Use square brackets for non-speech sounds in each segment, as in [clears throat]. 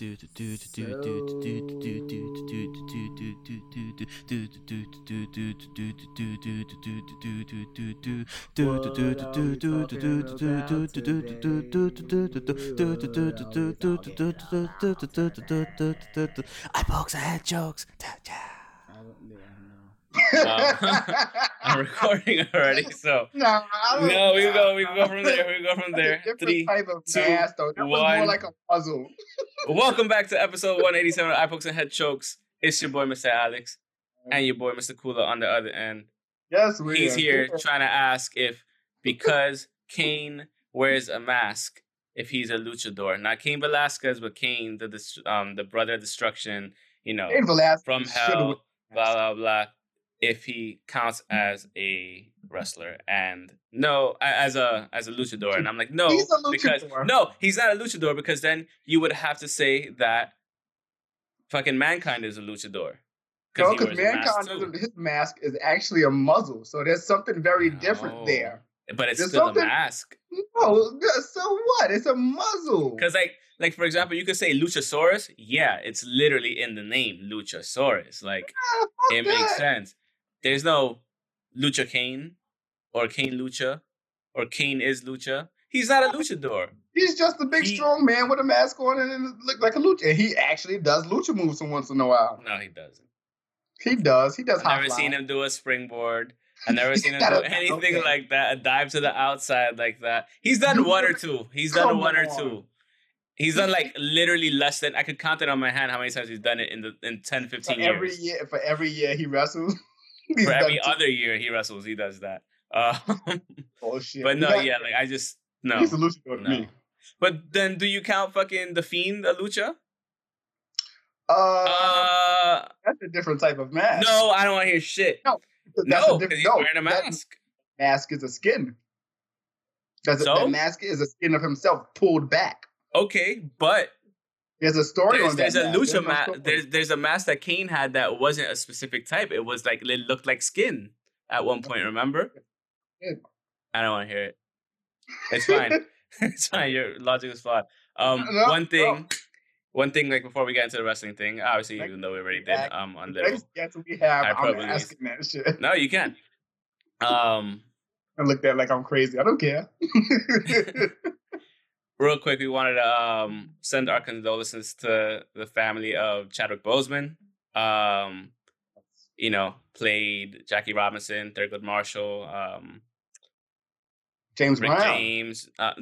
Uh, Eye Pokes Head Chokes. Uh, [laughs] I'm recording already, [laughs] so No, no, we go, we go from there, we go from there. different Three. type of two, mask, though. That was more like a puzzle. Welcome back to episode 187 of Eye Pokes and Head Chokes. It's your boy, Mr. Alex, and your boy, Mr. Cooler, on the other end. Yes, we He's are. here [laughs] trying to ask if because Kane wears a mask, if he's a luchador. Not Cain Velasquez, but Kane, the um, the brother of destruction. You know, from hell, blah blah blah. If he counts as a wrestler, and no, as a as a luchador, and I'm like, no, He's a because no, he's not a luchador because then you would have to say that fucking mankind is a luchador. No, because wears a mask mankind, his mask is actually a muzzle, so there's something very different there. but it's There's still something- a mask. No, so what? It's a muzzle. Because like like for example, you could say Luchasaurus. Yeah, it's literally in the name Luchasaurus. Like Ah, fuck it makes sense. There's no Lucha Kane or Kane Lucha or Kane is Lucha. He's not a luchador. He's just a big, He- strong man with a mask on and it look like a lucha. And he actually does lucha moves once in a while. No, he doesn't. He does. He does. I've never fly. seen him do a springboard. I've never seen him do up. anything Okay. like that. A dive to the outside like that. He's done You one or two. He's done one or two. He's done like literally less than I could count it on my hand how many times he's done it in the in 10, For 15 every years. year, for every year he wrestles. [laughs] [laughs] For every two- other year he wrestles, he does that. [laughs] Uh, bullshit. but no, got- yeah, like I just no, He's a luchador to no. me. But then, do you count fucking the fiend a lucha? Uh, Uh, that's a different type of mask. no, I don't want to hear shit. No, that's No, a because different. he's No, wearing a mask. mask is a skin. That's So? that mask is a skin of himself pulled back. Okay, but There's a story there's, on there's that. a mask. lucha There's no mask. There's there's a mask that Kane had that wasn't a specific type. It was like it looked like skin at one point. Remember? Yeah. I don't want to hear it. It's fine. [laughs] [laughs] it's fine. Your logic is flawed. Um, No, one thing, no. one thing. Like before we get into the wrestling thing, obviously, Next- even though we already did um on The little. next we have, I I'm probably- asking that shit. No, you can. [laughs] Um, I looked at it like I'm crazy. I don't care. Real quick, we wanted to um, send our condolences to the family of Chadwick Boseman. Um, you know, played Jackie Robinson, Thurgood Marshall, um, James Rick Brown. James, uh,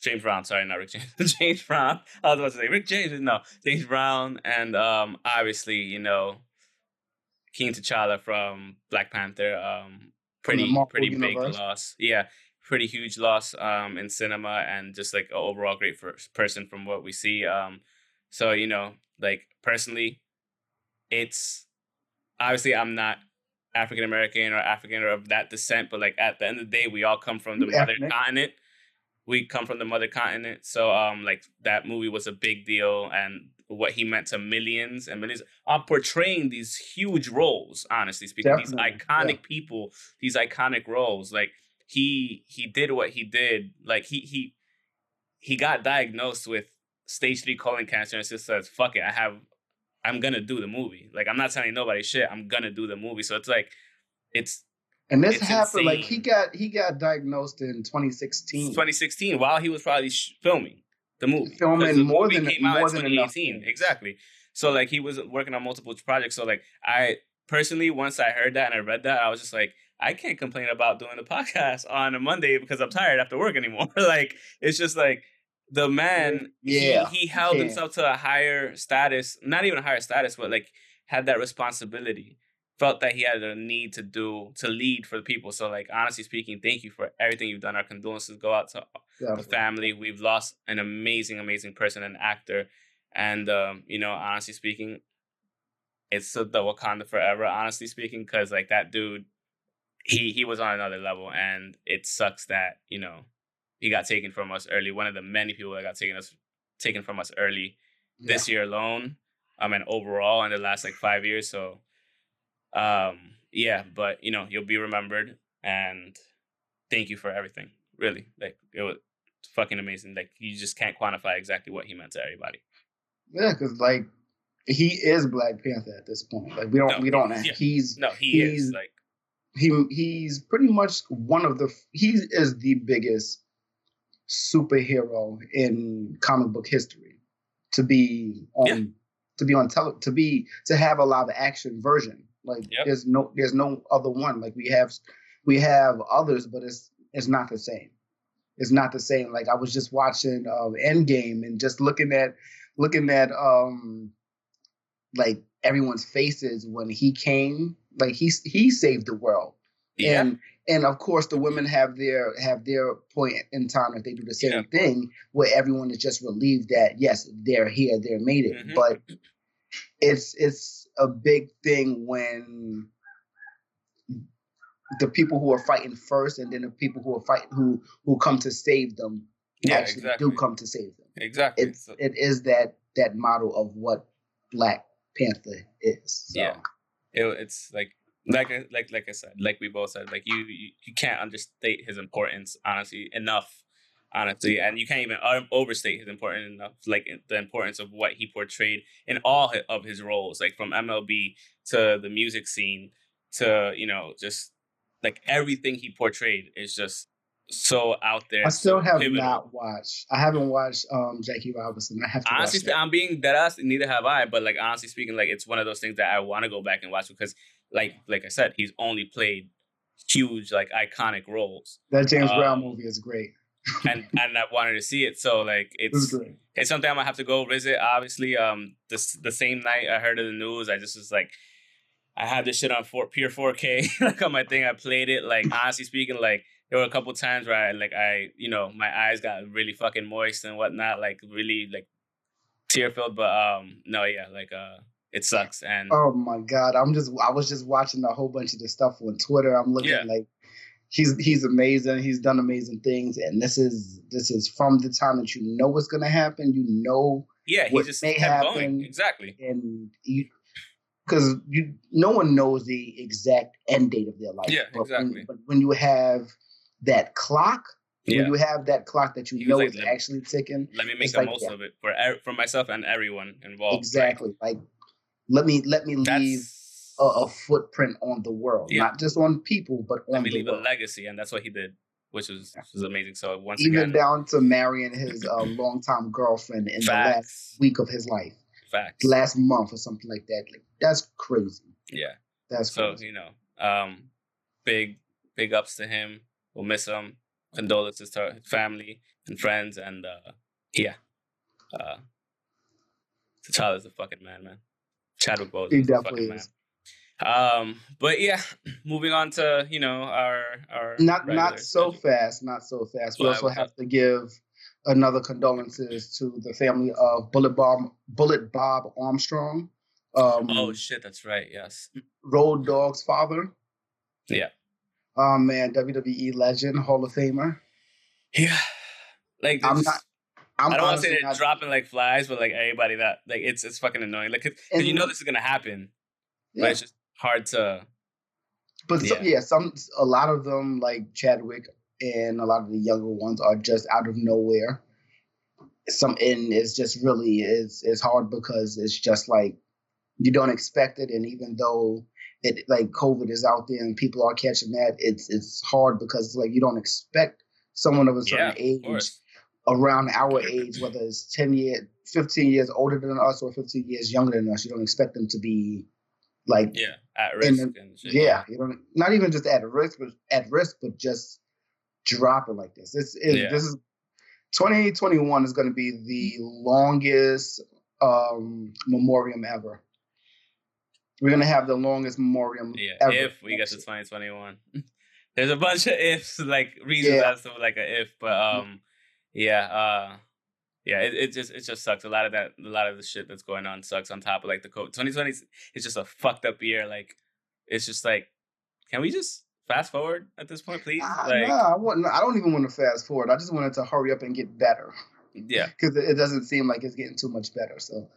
James Brown. Sorry, not Rick James. [laughs] James Brown. I was about to say Rick James. No, James Brown, and um, obviously, you know, King T'Challa from Black Panther. Um, pretty pretty big loss. Yeah, pretty huge loss um in cinema and just like overall great first person from what we see. Um, so you know, like personally, it's obviously I'm not African American or African or of that descent, but like at the end of the day, we all come from the mother continent. We come from the mother continent, so um, like that movie was a big deal, and what he meant to millions and millions are portraying these huge roles. Honestly speaking, these Definitely, iconic people, these iconic roles. Like he he did what he did. Like he he he got diagnosed with stage three colon cancer and just says, "Fuck it, I have." I'm gonna do the movie. Like I'm not telling nobody shit. I'm gonna do the movie. So it's like, it's And this It's happened like he got he got diagnosed in 2016. 2016 while he was probably sh- filming the movie. Filming the more movie than- came out more in than enough 2018. things. Exactly. So like he was working on multiple projects. So like I personally, once I heard that and I read that, I was just like, I can't complain about doing the podcast on a Monday because I'm tired after work anymore. [laughs] like it's just like the man, Yeah, he, he held yeah. himself to a higher status, not even a higher status, but like had that responsibility. Felt that he had a need to do to lead for the people. So like honestly speaking, thank you for everything you've done. Our condolences go out to the family. We've lost an amazing, amazing person, an actor, and um, you know, honestly speaking, it's the Wakanda forever. Honestly speaking, because like that dude, he he was on another level, and it sucks that you know he got taken from us early. One of the many people that got taken us taken from us early Yeah. this year alone. Um, and overall in the last like five years. So, um, yeah, but you know, you'll be remembered, and thank you for everything. Really, like it was fucking amazing. Like you just can't quantify exactly what he meant to everybody. Yeah, because like he is Black Panther at this point. Like we don't, No, we don't. yeah. He's No, he is like he he's pretty much one of the he is the biggest superhero in comic book history to be on Yeah. to be on tele to be to have a live action version like Yep. there's no there's no other one like we have we have others but it's it's not the same it's not the same like i was just watching uh endgame and just looking at looking at um like everyone's faces when he came like he he saved the world yeah, and and of course the women have their have their point in time that they do the same Yeah. thing where everyone is just relieved that yes they're here they're made it Mhm. but it's it's a big thing when the people who are fighting first and then the people who are fighting who who come to save them Yeah, actually exactly. do come to save them exactly. it's So- it is that that model of what black panther is so. Yeah. It, it's like like I- like like I said, like we both said, like you you, you can't understate his importance honestly enough, honestly, and you can't even overstate his importance enough, like the importance of what he portrayed in all of his roles, like from MLB to the music scene to you know just like everything he portrayed is just so out there. I still have pivotal. not watched. I haven't watched um Jackie Robinson. I have to honestly. I'm being dead ass. Neither have I. But like honestly speaking, like it's one of those things that I want to go back and watch because, like, like I said, he's only played huge, like iconic roles, That James Brown um, movie is great. and [laughs] and I wanted to see it. So like, it's great. it's something I'm gonna have to go visit. Obviously, um, this the same night I heard of the news, I just was like, I had this shit on four, pure 4K, [laughs] like on my thing. I played it. Like honestly speaking, like there were a couple times where I like I you know my eyes got really fucking moist and whatnot, like really like tear filled. But um, no, yeah, like uh, it sucks. And Oh my god! I'm just. I was just watching a whole bunch of the stuff on Twitter. I'm looking Yeah. like he's he's amazing. He's done amazing things, and this is this is from the time that you know what's gonna happen. You know, yeah, he what just may kept going. happen- Exactly. and you because you no one knows the exact end date of their life. Yeah, but exactly. When, but when you have that clock, Yeah. when you have that clock that you He know like is the- actually ticking, Let me make the like most that. of it for er- for myself and everyone involved. right? exactly like let me let me leave a, a footprint on the world, Yeah. not just on people, but let on me the leave a legacy, and that's what he did, which was was amazing. So once Even again, down to marrying his uh, [clears throat] longtime girlfriend in the last week of his life, facts. last month or something like that. Like that's crazy. Yeah. That's So crazy. you know, um, big big ups to him. We'll miss him. Condolences to his family and friends, and uh, yeah, uh, T'Challa's a fucking man, man. Chadwick Boseman He is a definitely fucking man. is. Um, but yeah, moving on to you know our our not not so schedule. fast, not so fast. We Well, also have to give another condolences to the family of Bullet Bob Bullet Bob Armstrong, um, Oh shit, that's right. Yes. Road Dog's father. Yeah. Oh man, WWE legend, Hall of Famer. Yeah. Like I'm not. I'm I don't want to say they're not- dropping like flies, but like everybody that like it's it's fucking annoying. Like, cause, 'cause you know this is gonna happen, yeah. but it's just hard to. But Yeah. yeah, some a lot of them like Chadwick and a lot of the younger ones are just out of nowhere. Some and it's just really is it's hard because it's just like you don't expect it, and even though it like COVID is out there and people are catching that, it's it's hard because like you don't expect someone of a certain Yeah, age course. around our age, whether it's ten years, fifteen years older than us or fifteen years younger than us, you don't expect them to be like Yeah, at risk shit. yeah, you don't not even just at risk, but at risk, but just dropping like this. This is Yeah. this is 2021 is going to be the longest um memoriam ever. We're gonna have the longest memoriam Yeah, ever. if we get to 2021. [laughs] There's a bunch of ifs, like reasons Yeah. as to like a if, but um, yeah, uh, yeah, it, it just it just sucks. A lot of that, a lot of the shit that's going on sucks. On top of like the COVID, 2020 is it's just a fucked up year. Like, it's just like, can we just fast forward at this point, please? Ah, Like, nah, I. I don't even want to fast forward. I just wanted to hurry up and get better yeah, because it doesn't seem like it's getting too much better. So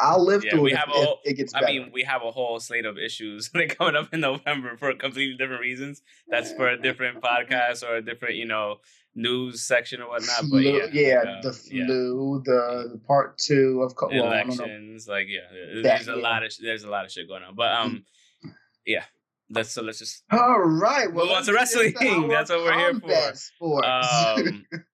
I'll live Yeah, through we it have if, a whole- it gets I mean, we have a whole slate of issues [laughs] like coming up in November for completely different reasons. That's for a different podcast or a different, you know, news section or whatnot. But yeah, yeah, the yeah. flu, the, the part two of co- well, I don't know. elections, like yeah, there- That, there's a yeah. lot of there's a lot of shit going on. But um, yeah, let's so let's just All right, well, Move on to let's get into wrestling. [laughs] That's what we're here for. Sports. um. [laughs]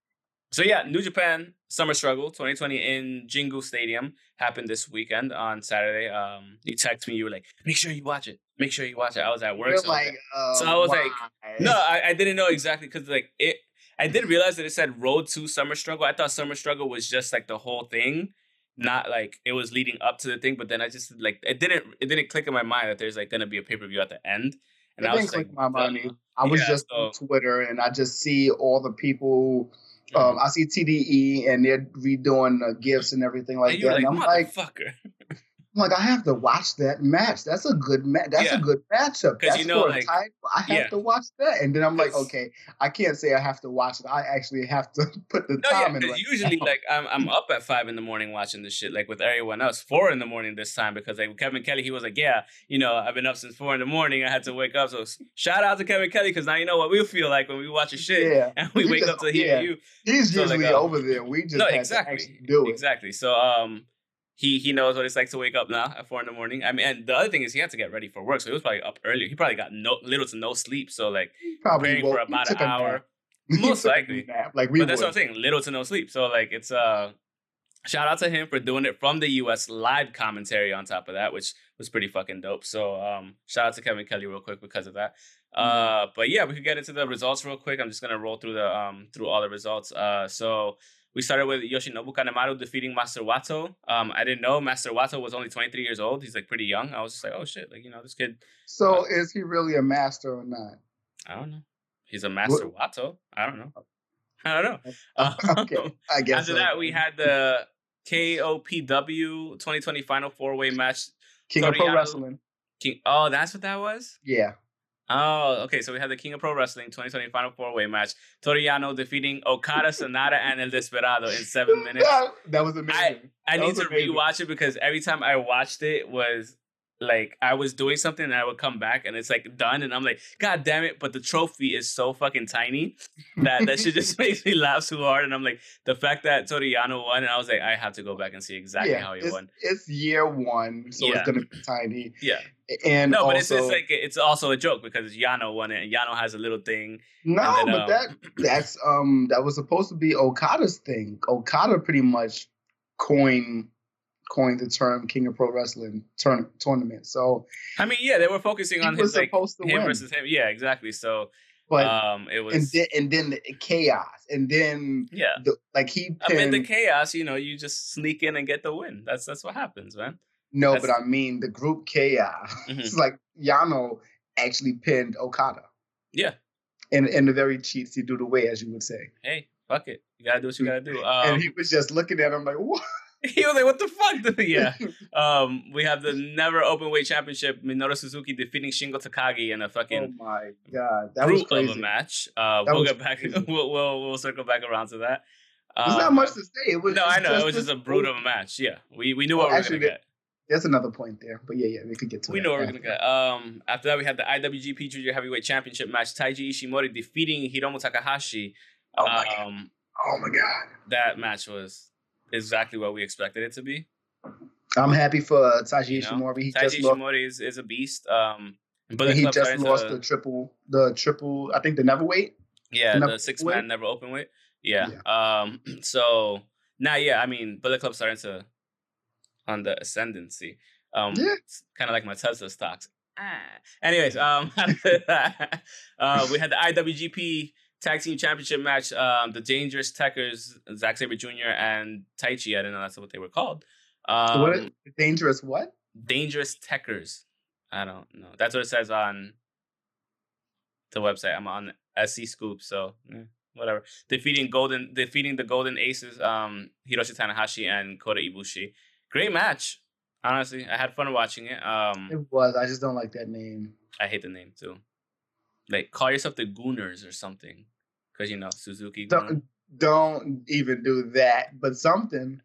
So yeah, New Japan Summer Struggle 2020 in Jingu Stadium happened this weekend on Saturday. Um, you texted me, you were like, "Make sure you watch it. Make sure you watch it." I was at work, You're so I was like, uh, so I was like. No, I, I didn't know exactly because like it. I did realize that it said Road to Summer Struggle. I thought Summer Struggle was just like the whole thing, not like it was leading up to the thing. But then I just like it didn't it didn't click in my mind that there's like gonna be a pay per view at the end. And It I didn't was click like, my mind I was Yeah, just so- on Twitter and I just see all the people. Mm-hmm. Um, I see TDE and they're redoing the gifts and everything like and that. like, and I'm like, [laughs] like, I have to watch that match. That's a good match. That's Yeah. a good matchup. That's you know, for a like- title. I have yeah. to watch that. And then I'm like, okay, I can't say I have to watch it. I actually have to [laughs] put the No, yeah, time in. 'cause right usually now. like I'm I'm [laughs] up at five in the morning watching this shit like with everyone else. Four in the morning this time because like Kevin Kelly, he was like, yeah, you know, I've been up since four in the morning. I had to wake up. So shout out to Kevin Kelly because now you know what we feel like when we watch a shit yeah, [laughs] and we wake just- up to hear yeah. you. he's So, like, usually uh, over there. We just no, exactly, do it. exactly. So um, he he knows what it's like to wake up now at four in the morning. I mean, and the other thing is he had to get ready for work, so he was probably up earlier. He probably got no little to no sleep. So like Probably for about an took a nap. [laughs] hour. Most likely. nap, like we but that's what I'm saying. Little to no sleep. So like it's uh shout out to him for doing it from the US live commentary on top of that, which was pretty fucking dope. So um shout out to Kevin Kelly real quick because of that. Uh but yeah, we could get into the results real quick. I'm just gonna roll through the um through all the results. Uh so we started with Yoshinobu Kanemaru defeating Master Wato. Um, I didn't know Master Wato was only 23 years old. He's like pretty young. I was just like, oh shit, like you know, this kid. So Uh, is he really a master or not? I don't know. He's a Master Wato. I don't know. [laughs] I don't know. [laughs] Okay, I guess. After so. that, we had the KOPW 2020 Final Four Way match. King of Pro Wrestling. King. Oh, that's what that was. Yeah. Oh, okay. So we had the King of Pro Wrestling 2020 Final Four Way match. Toru Yano defeating Okada, Sanada, and El Desperado in seven [laughs] minutes. That, was amazing. I That need to amazing. rewatch it because every time I watched it was like I was doing something and I would come back and it's like done and I'm like, God damn it! But the trophy is so fucking tiny that that shit just [laughs] makes me laugh so hard. And I'm like, the fact that Toru Yano won and I was like, I have to go back and see exactly yeah, how he it's, won. it's year one, so Yeah. it's gonna be tiny. Yeah, And no, also, but it's, it's like it's also a joke because Yano won it and Yano has a little thing. no, then, but um, that that's um that was supposed to be Okada's thing. Okada pretty much coined coined the term King of Pro Wrestling turn, tournament. So I mean, yeah, they were focusing on his like him win, versus him. Yeah, exactly. So but um, it and was then and then the chaos, and then yeah. the, like he I mean, pinned. the chaos, you know, you just sneak in and get the win. That's that's what happens, man. no, that's- but I mean the group chaos. [laughs] Mhm. It's like Yano actually pinned Okada Yeah. in in a very cheatsy do the way, as you would say. Hey, fuck it. You gotta do what you gotta do. [laughs] and Um, he was just looking at him like, "What?" [laughs] he was like, "What the fuck?" [laughs] yeah. [laughs] Um, we have the never open weight championship. Minoru Suzuki defeating Shingo Takagi in a fucking oh my god, that was brute of a match. Uh, That we'll get back. We'll, we'll we'll circle back around to that. There's Um, not much to say. It was No, I know. It was just a brute of a match. Yeah, we we knew Well, what we were actually, gonna get. There's another point there, but yeah, yeah, we could get to. We know what we're gonna get. Um, after that, we had the IWGP Junior Heavyweight Championship match: Taiji Ishimori defeating Hiromu Takahashi. Oh my god! um, Oh my god! that match was exactly what we expected it to be. I'm happy for uh, Taiji You know, Ishimori. He Taiji just lost. Is, is a beast. Um, but he just lost the triple, the triple. I think the never weight. yeah the the never six man never open weight. Yeah. Um. [clears throat] So now, yeah, I mean, Bullet Club starting to on the ascendancy. Um, Yeah. it's kind of like my Tesla stocks. Ah. Anyways, um, [laughs] [laughs] uh, we had the IWGP Tag Team Championship match. Um, the Dangerous Tekkers, Zack Sabre Jr. and Taichi. I didn't know that's what they were called. Um, what dangerous? What? Dangerous Tekkers. I don't know. That's what it says on the website. I'm on SC Scoop, so eh, whatever. Defeating Golden, defeating the Golden Aces, um, Hiroshi Tanahashi and Kota Ibushi. Great match. Honestly, I had fun watching it. Um, It was. I just don't like that name. I hate the name too. Like, call yourself the Gooners or something, because you know Suzuki. Don't don't even do that. But something.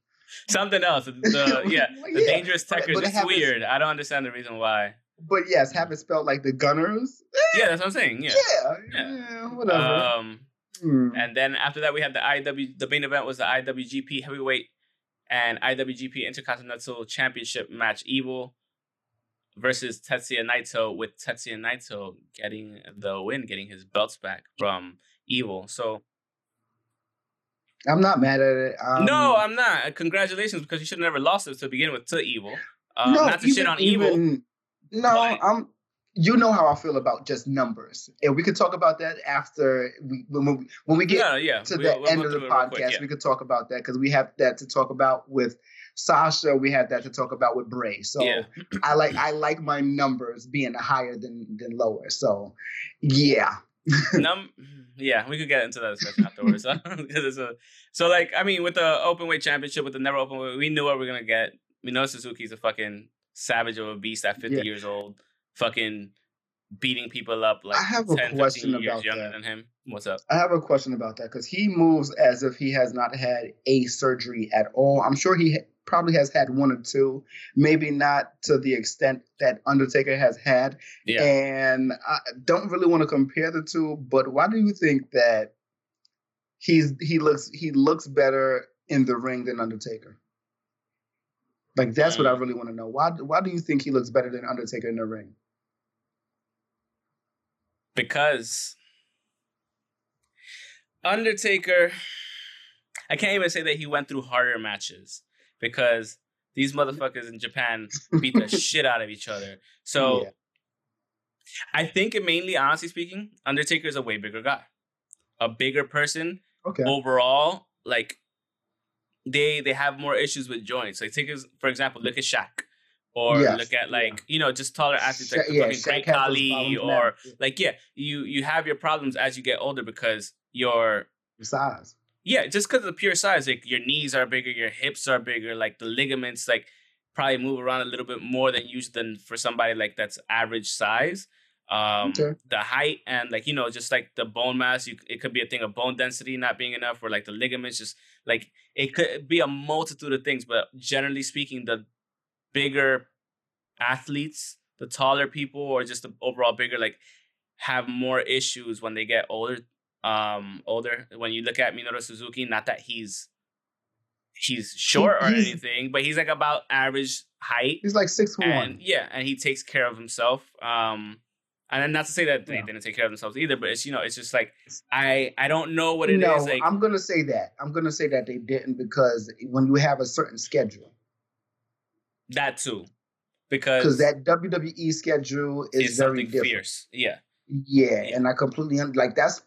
Something else. The, [laughs] yeah, Well, the yeah, Dangerous but- Tekkers. but it it's weird. I don't understand the reason why. But yes, have it spelled like the Gunners. Yeah, that's what I'm saying. Yeah. Yeah, Yeah. yeah, whatever. Um, Hmm. And then after that, we had the IW. The main event was the IWGP Heavyweight and IWGP Intercontinental Championship match. Evil versus Tetsuya Naito, with Tetsuya Naito getting the win, getting his belts back from Evil. So I'm not mad at it. Um, no, I'm not. Congratulations, because you should have never lost it to begin with to Evil. Uh, no, not to even, shit on Evil. even- No, but- I'm. You know how I feel about just numbers, and we could talk about that after we when we, when we get no, yeah. to we- the we'll end of the through it real podcast. quick, yeah. We could talk about that because we have that to talk about with Sasha. We have that to talk about with Bray. So Yeah. I like I like my numbers being higher than than lower. So yeah, [laughs] Num- yeah, we could get into that discussion afterwards. [laughs] A so like I mean with the open weight championship with the never open weight, we knew what we are gonna get. We know Suzuki's a fucking savage of a beast at 50 Yeah. years old, fucking beating people up like I have a 10, question 15 years about younger that. than him. What's up? I have a question about that because he moves as if he has not had a surgery at all. I'm sure he ha- probably has had one or two, maybe not to the extent that Undertaker has had. Yeah. And I don't really want to compare the two, but why do you think that he's he looks he looks better in the ring than Undertaker? Like that's what I Mm. really want to know. Why why do you think he looks better than Undertaker in the ring? because Undertaker, I can't even say that he went through harder matches because these motherfuckers in Japan beat the [laughs] shit out of each other. So Yeah. I think it mainly, honestly speaking, Undertaker is a way bigger guy, a bigger person Okay. overall. Like they they have more issues with joints. Like take as for example, look at Shaq. Or Yes, look at yeah. like you know just taller athletes like Sha- yeah, fucking Shaq Great Khali problems now. or like yeah you you have your problems as you get older because your size. yeah just because of the pure size like your knees are bigger your hips are bigger like the ligaments like probably move around a little bit more than usual than for somebody like that's average size um Okay. the height and like you know just like the bone mass you it could be a thing of bone density not being enough or like the ligaments just like it could be a multitude of things but generally speaking the bigger athletes the taller people or just the overall bigger like have more issues when they get older um older when you look at Minoru Suzuki not that he's he's short or he's- anything but he's like about average height He's like six one. yeah and he takes care of himself um and not to say that they Yeah. didn't take care of themselves either but it's you know it's just like i i don't know what it is. no, like I'm gonna say that. I'm gonna say that they didn't because when you have a certain schedule, that too because because that WWE schedule is very fierce yeah Yeah, and I completely like that's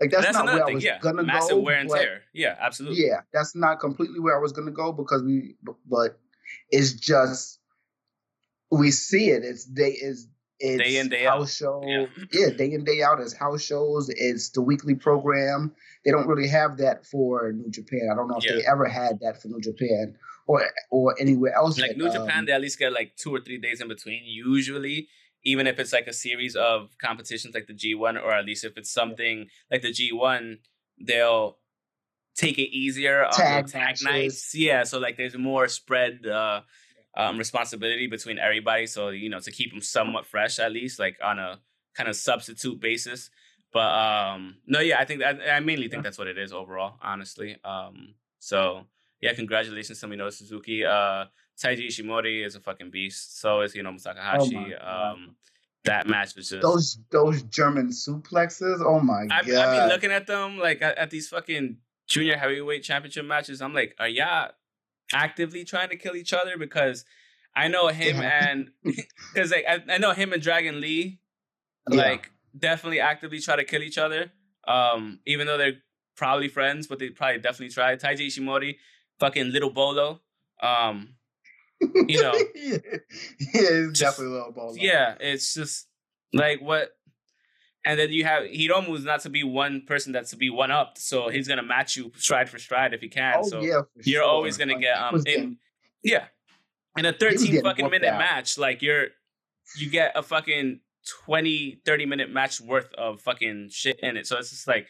like that's, that's not where I was yeah gonna massive go. wear and tear yeah absolutely Yeah, that's not completely where I was gonna go because we, but, it's just we see it. It's day is it's Day in, day house show. Yeah. [clears throat] Yeah. day in day out. It's house shows. It's the weekly program. They don't really have that for New Japan. I don't know if they ever had that for New Japan or or anywhere else. like that, New Japan, um, they at least get like two or three days in between. Usually, even if it's like a series of competitions like the G1, or at least if it's something like the G1, they'll take it easier on Tag tag nights. Yeah, so like there's more spread uh, um, responsibility between everybody. So you know to keep them somewhat fresh at least, like on a kind of substitute basis. But um, no, yeah, I think that, I mainly think Yeah. that's what it is overall, honestly. Um, so yeah, congratulations to Minoru Suzuki. Uh, Taiji Ishimori is a fucking beast. So is Hiromu Takahashi. Oh um, that match was just. those those German suplexes. Oh my I've, god! I've been looking at them like at, at these fucking junior heavyweight championship matches. I'm like, are y'all actively trying to kill each other? Because I know him Yeah. [laughs] and [laughs] because like I, I know him and Dragon Lee Yeah. like definitely actively try to kill each other. Um, even though they're probably friends, but they probably definitely try. Taiji Ishimori, fucking little bolo. Um, you know. [laughs] yeah, it's Just- definitely little ball. yeah, it's just like what. And then you have Hiromu is not to be one person that's to be one up, so he's gonna match you stride for stride if he can. Oh so yeah, you're sure. always gonna Like, get um in, yeah, in a 13 fucking minute out. match, like you're you get a fucking 20, 30 minute match worth of fucking shit in it. So it's just like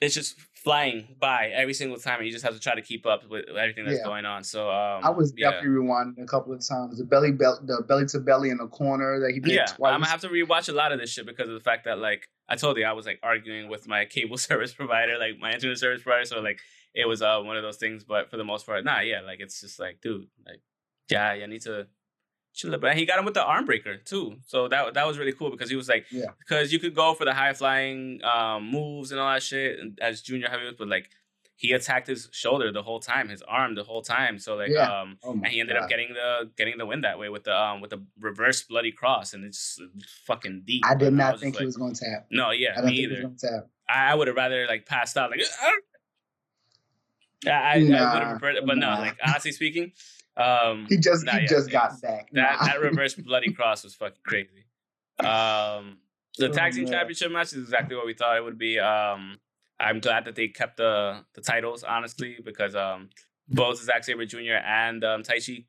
it's just flying by every single time, and you just have to try to keep up with everything that's Yeah. going on. So um, I was yeah. definitely rewinding a couple of times. The belly belt, the belly to belly in the corner that he did Yeah, twice. I'm gonna have to rewatch a lot of this shit because of the fact that like I told you I was like arguing with my cable [laughs] service provider, like my internet service provider. So like it was uh one of those things, but for the most part, nah, yeah, like it's just like, dude, like yeah, you need to But he got him with the arm breaker too, so that that was really cool because he was like, Yeah. because you could go for the high flying um moves and all that shit as junior heavyweight, but like he attacked his shoulder the whole time, his arm the whole time. So like Yeah. um Oh and he ended God. up getting the getting the win that way with the um with the reverse bloody cross, and it's fucking deep. I did not was think he like, was going to tap. No, yeah, I don't me think he either. was going to tap. I, I would have rather like passed out, like. "Ah!" [laughs] I, I, I would have preferred it, but no, like honestly speaking, um, He just he yeah, just got back. that Nah. that reverse [laughs] bloody cross was fucking crazy. Um, the Oh, tag team championship match is exactly what we thought it would be. Um, I'm glad that they kept the the titles honestly because um both Zack Sabre Jr. and um, Taichi,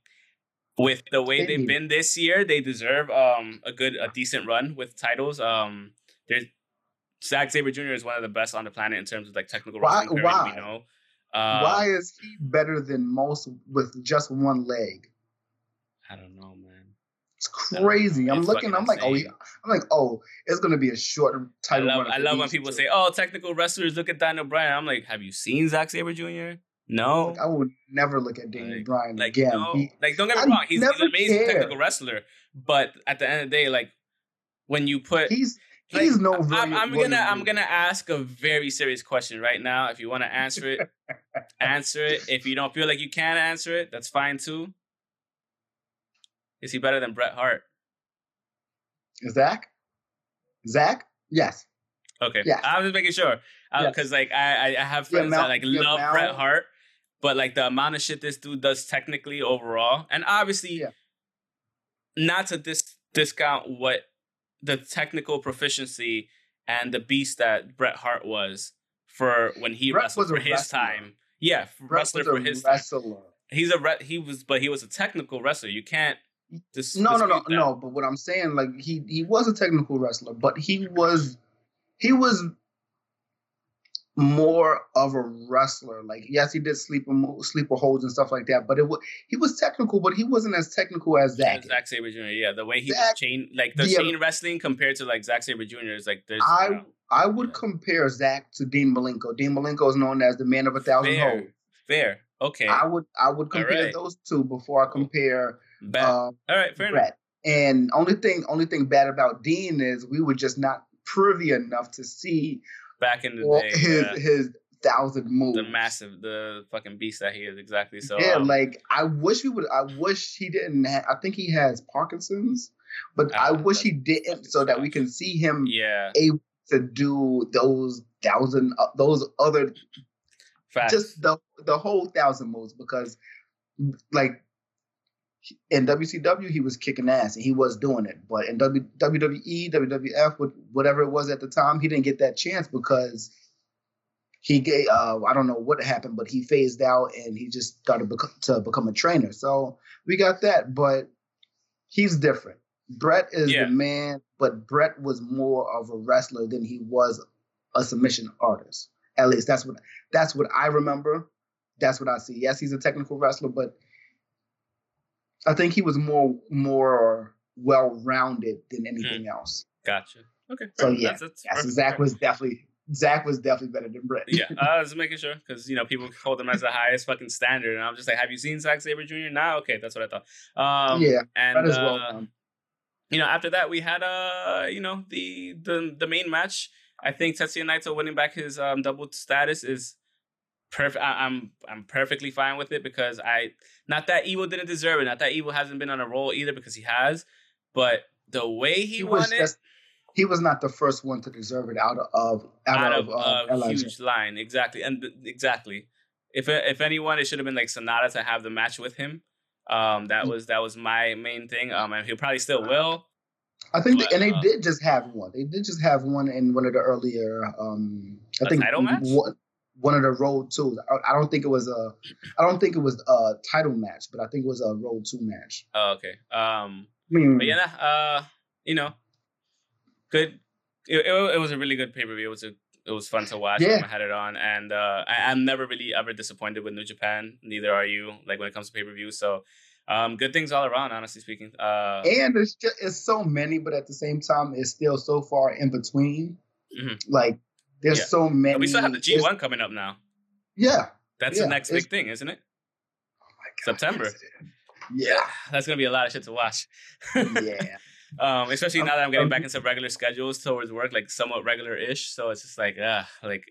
with the way They they've been this year, they deserve um a good a decent run with titles. Um, there's Zack Sabre Jr. is one of the best on the planet in terms of like technical wrestling. We know. Um, Why is he better than most with just one leg? I don't know, man. It's I crazy. I'm It's looking. I'm like, oh. I'm like, oh, it's gonna be a short I title. love I love when people two. say, "Oh, technical wrestlers, look at Daniel Bryan." I'm like, "Have you seen Zack Sabre Jr.?" No. Like, I would never look at Daniel Like- Bryan Like, again. no, He- like don't get me I wrong, he's, he's an amazing care. technical wrestler, but at the end of the day, like when you put he's like, he's no. I'm, I'm gonna I'm gonna ask a very serious question right now. If you want to answer it, [laughs] answer it. If you don't feel like you can answer it, that's fine too. Is he better than Bret Hart? Zach. Zach. Yes. Okay, Yes. I was just making sure uh, Yes. because like I I have friends that like love Bret Hart, but like the amount of shit this dude does technically overall, and obviously, Yeah. not to dis- discount what the technical proficiency and the beast that Bret Hart was for when he wrestled for his wrestler. time. Yeah, Bret wrestler for his time. wrestler. He's a re- he was, but he was a technical wrestler. You can't. Dis- No, no, no, that. no. But what I'm saying, like he he was a technical wrestler, but he was he was more of a wrestler. Like yes, he did sleeper sleeper holds and stuff like that, but it was he was technical, but he wasn't as technical as Yeah, Zach. Zack Sabre Jr. Yeah, the way he was chain like the the- chain wrestling compared to like Zack Sabre Jr. is like there's I you know, I would Yeah. compare Zach to Dean Malenko. Dean Malenko is known as the man of a thousand fair, holds. fair. Okay, I would I would compare right. those two before I compare Bet. uh, All right, fair enough. And only thing only thing bad about Dean is we were just not privy enough to see Back in the all day, [laughs] his his thousand moves. the massive, the fucking beast that he is exactly. So yeah, um, like I wish he would. I wish he didn't. Ha- I think he has Parkinson's, but Ah, I wish he didn't, so that we can see him yeah, Able to do those thousand, uh, those other, facts. just the the whole thousand moves. Because, like, in WCW he was kicking ass and he was doing it, but in w, WWE, WWF, what- whatever it was at the time, he didn't get that chance because. He gave, uh, I don't know what happened, but he phased out and he just started bec- to become a trainer. So we got that, but he's different. Bret is Yeah. the man, but Bret was more of a wrestler than he was a submission artist. At least that's what that's what I remember. That's what I see. Yes, he's a technical wrestler, but I think he was more more well rounded than anything else. gotcha. Okay, So, yeah, that's, that's Yes, perfect. Zach was definitely Zach was definitely better than Bret. yeah, [laughs] I was making sure because you know people hold him as the highest fucking standard, and I'm just like, have you seen Zack Sabre Jr.? Nah, okay, that's what I thought. Um, yeah, and well uh, you know, after that we had uh, you know, the the the main match. I think Tetsuya Naito winning back his um double status is perfect. I'm I'm perfectly fine with it because I not that Evil didn't deserve it. Not that Evil hasn't been on a roll either because he has, but the way he, He won was it just he was not the first one to deserve it out of out, out of, of uh, a huge line, exactly, and exactly. If if anyone, it should have been like Sanada to have the match with him. Um, that was that was my main thing. Um, and he probably still will. I think, But, they, and they uh, did just have one. They did just have one in one of the earlier. Um, I think title match? One, one of the road twos. I, I don't think it was a. I don't think it was a title match, but I think it was a road two match. Oh, okay. Um, mean, but yeah, uh, you know, good. It, it, it was a really good pay per view. It was a it was fun to watch. Yeah. when I had it on, and uh, I, I'm never really ever disappointed with New Japan. Neither are you. Like when it comes to pay per view, so um, good things all around. Honestly speaking, uh, and it's just it's so many, but at the same time, it's still so far in between. Mhm. Like there's Yeah. so many. but we still have the G it's- one coming up now. Yeah. That's Yeah, the next big thing, isn't it? Oh my God, September. yes, it. Yeah. [sighs] That's gonna be a lot of shit to watch. Yeah. [laughs] um, especially now that I'm getting back into regular schedules towards work, like somewhat regular-ish. So it's just like, ah, like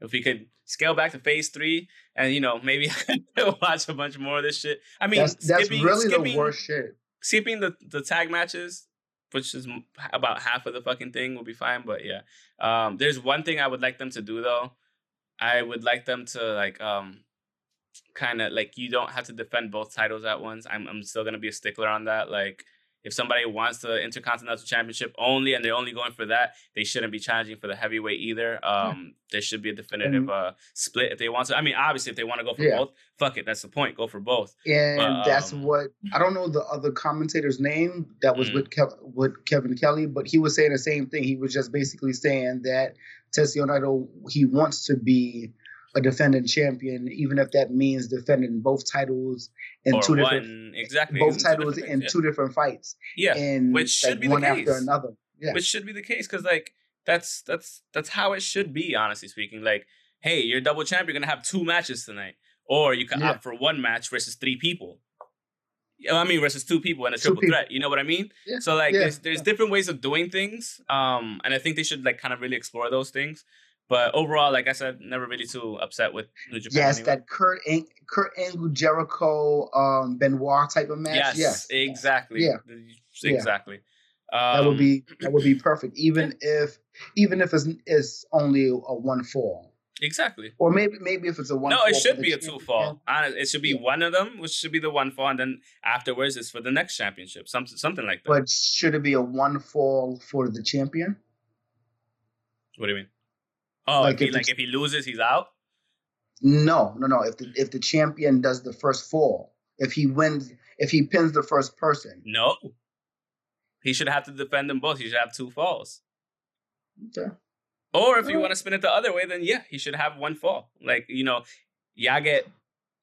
if we could scale back to phase three, and you know maybe [laughs] watch a bunch more of this shit. I mean, that's that's skipping, really skipping, the worst shit. skipping the the tag matches, which is about half of the fucking thing, will be fine. But yeah, um, there's one thing I would like them to do though. I would like them to like um kind of like you don't have to defend both titles at once. I'm I'm still gonna be a stickler on that. Like if somebody wants the Intercontinental Championship only and they're only going for that, they shouldn't be challenging for the heavyweight either. Um, there should be a definitive uh split if they want to. I mean, obviously, if they want to go for Yeah. both, fuck it, that's the point. Go for both. And But, that's um, what I don't know the other commentator's name that was Mm. with Kev, with Kevin Kelly, but he was saying the same thing. He was just basically saying that Tetsuya Naito he wants to be a defending champion, even if that means defending both titles in or two one different exactly both titles in things, two different fights, yeah, yeah. and which should like, be the one after case. another. Yeah, which should be the case because like that's that's that's how it should be honestly speaking like hey you're double champ you're gonna have two matches tonight or you can Yeah. opt for one match versus three people I mean versus two people in a triple threat you know what I mean Yeah, so like yeah, there's there's yeah. different ways of doing things um and I think they should like kind of really explore those things but overall like I said never really too upset with New Japan yes, anyway. that Kurt Ang- Kurt Angle Jericho um, Benoit type of match. yes, Yes, exactly Yeah. Yeah. exactly that would Um, be that would be [clears throat] perfect. Even if even if it's it's only a one fall, exactly or maybe maybe if it's a one. No, it should be a two fall. Honest, it should be Yeah. one of them, which should be the one fall, and then afterwards it's for the next championship, something something like that. But should it be a one fall for the champion? what do you mean? Oh, Like if he, the like if he loses, he's out. No, no, no. If the if the champion does the first fall, if he wins, if he pins the first person, No, he should have to defend them both. He should have two falls. okay. Or if you want to spin it the other way, then yeah, he should have one fall. Like you know, y'all get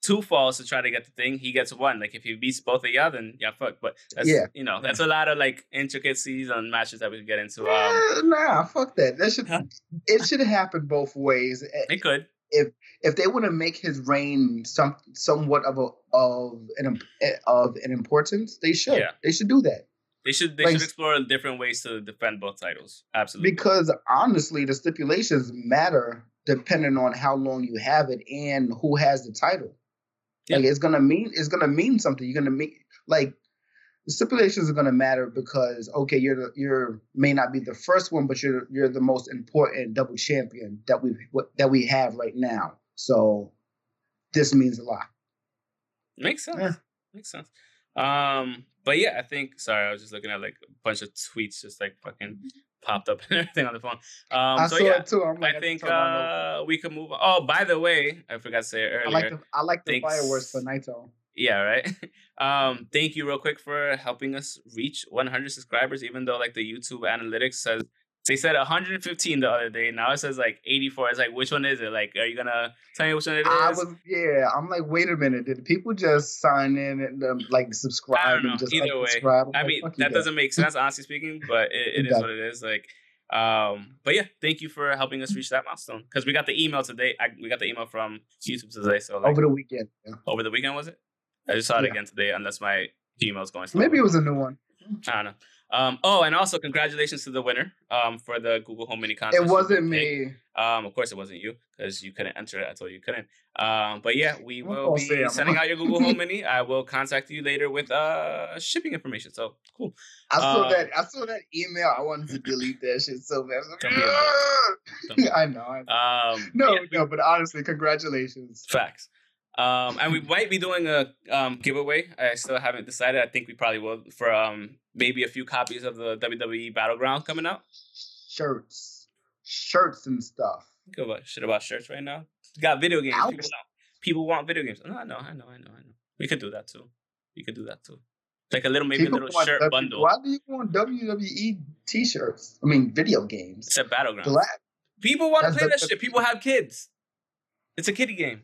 two falls to try to get the thing. He gets one. Like if he beats both of y'all, then yeah, fuck. But that's Yeah. you know, that's a lot of like intricacies on matches that we get into. Um, Eh, nah, fuck that. That should it should happen both ways. Eh, it could. if if they want to make his reign some somewhat of a of an eh, of an importance, they should. Yeah. They should do that They should they Like- should explore different ways to defend both titles. Absolutely. because honestly, the stipulations matter depending on how long you have it and who has the title. Like it's gonna mean it's gonna mean something. You're gonna mean like the stipulations are gonna matter because okay, you're the, you're may not be the first one, but you're you're the most important double champion that we that we have right now. So this means a lot. Makes sense. Yeah. Makes sense. Um, but yeah, I think sorry, I was just looking at like a bunch of tweets just like fucking popped up [laughs] and everything on the phone. Um I so saw yeah, it too. I'm like, I think uh we can move on. Oh, by the way, I forgot to say it I earlier. like the I like the thanks. fireworks for Naito. Yeah, right. [laughs] Um, thank you real quick for helping us reach 100 subscribers, even though like the YouTube analytics says they said 115 the other day. Now it says like 84. It's like which one is it? Like, are you gonna tell me which one it is? I was yeah. I'm like, wait a minute. Did people just sign in and um, like subscribe know. and just Either way. unsubscribe? I'm like, mean, that doesn't make sense, honestly speaking, but it, it [laughs] It is what it is. Like, um, but yeah, thank you for helping us reach that milestone because we got the email today. I, we got the email from YouTube today. So like, over the weekend. yeah. over the weekend was it? I just saw it Yeah. again today, unless my Gmail's going. slow. Maybe it was a new one. I don't know. Um, oh, and also congratulations to the winner um, for the Google Home Mini contest. It wasn't me. Um, of course, it wasn't you because you couldn't enter it. I told you you couldn't. Um, but yeah, we will be sending out your Google Home Mini. [laughs] I will contact you later with uh shipping information. So cool. I saw Uh, that. I saw that email. I wanted to delete that shit so bad. I like, Don't be. Don't be- [laughs] I know. I know. Um, no, yeah, no, but honestly, congratulations. Facts. Um, and we might be doing a um, giveaway. I still haven't decided. I think we probably will for um, maybe a few copies of the WWE Battleground coming out. Shirts, shirts and stuff. Give a shit about shirts right now. Got video games. People, want- people want video games. No, I know, I know, I know, I know. We could do that too. We could do that too. Like a little, maybe People a little shirt W- bundle. Why do you want WWE T-shirts? I mean, video games. It's a battleground. Last, People want to play that shit. People have kids. It's a kiddie game.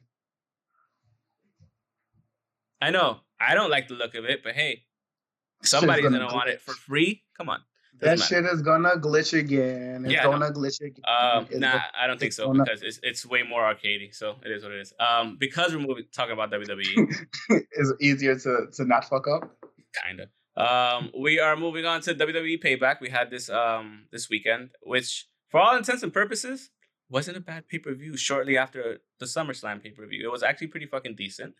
I know. I don't like the look of it, but hey, somebody's gonna gonna, want it for free. Come on. That Doesn't shit is gonna glitch again. It's Yeah, gonna glitch again. Um, It's nah, gonna- I don't think so gonna- because it's it's way more arcadey. So it is what it is. Um, because we're moving talking about WWE, [laughs] it's easier to to not fuck up. kinda. Um, we are moving on to WWE Payback. We had this um this weekend, which for all intents and purposes wasn't a bad pay per view. Shortly after the SummerSlam pay per view, it was actually pretty fucking decent.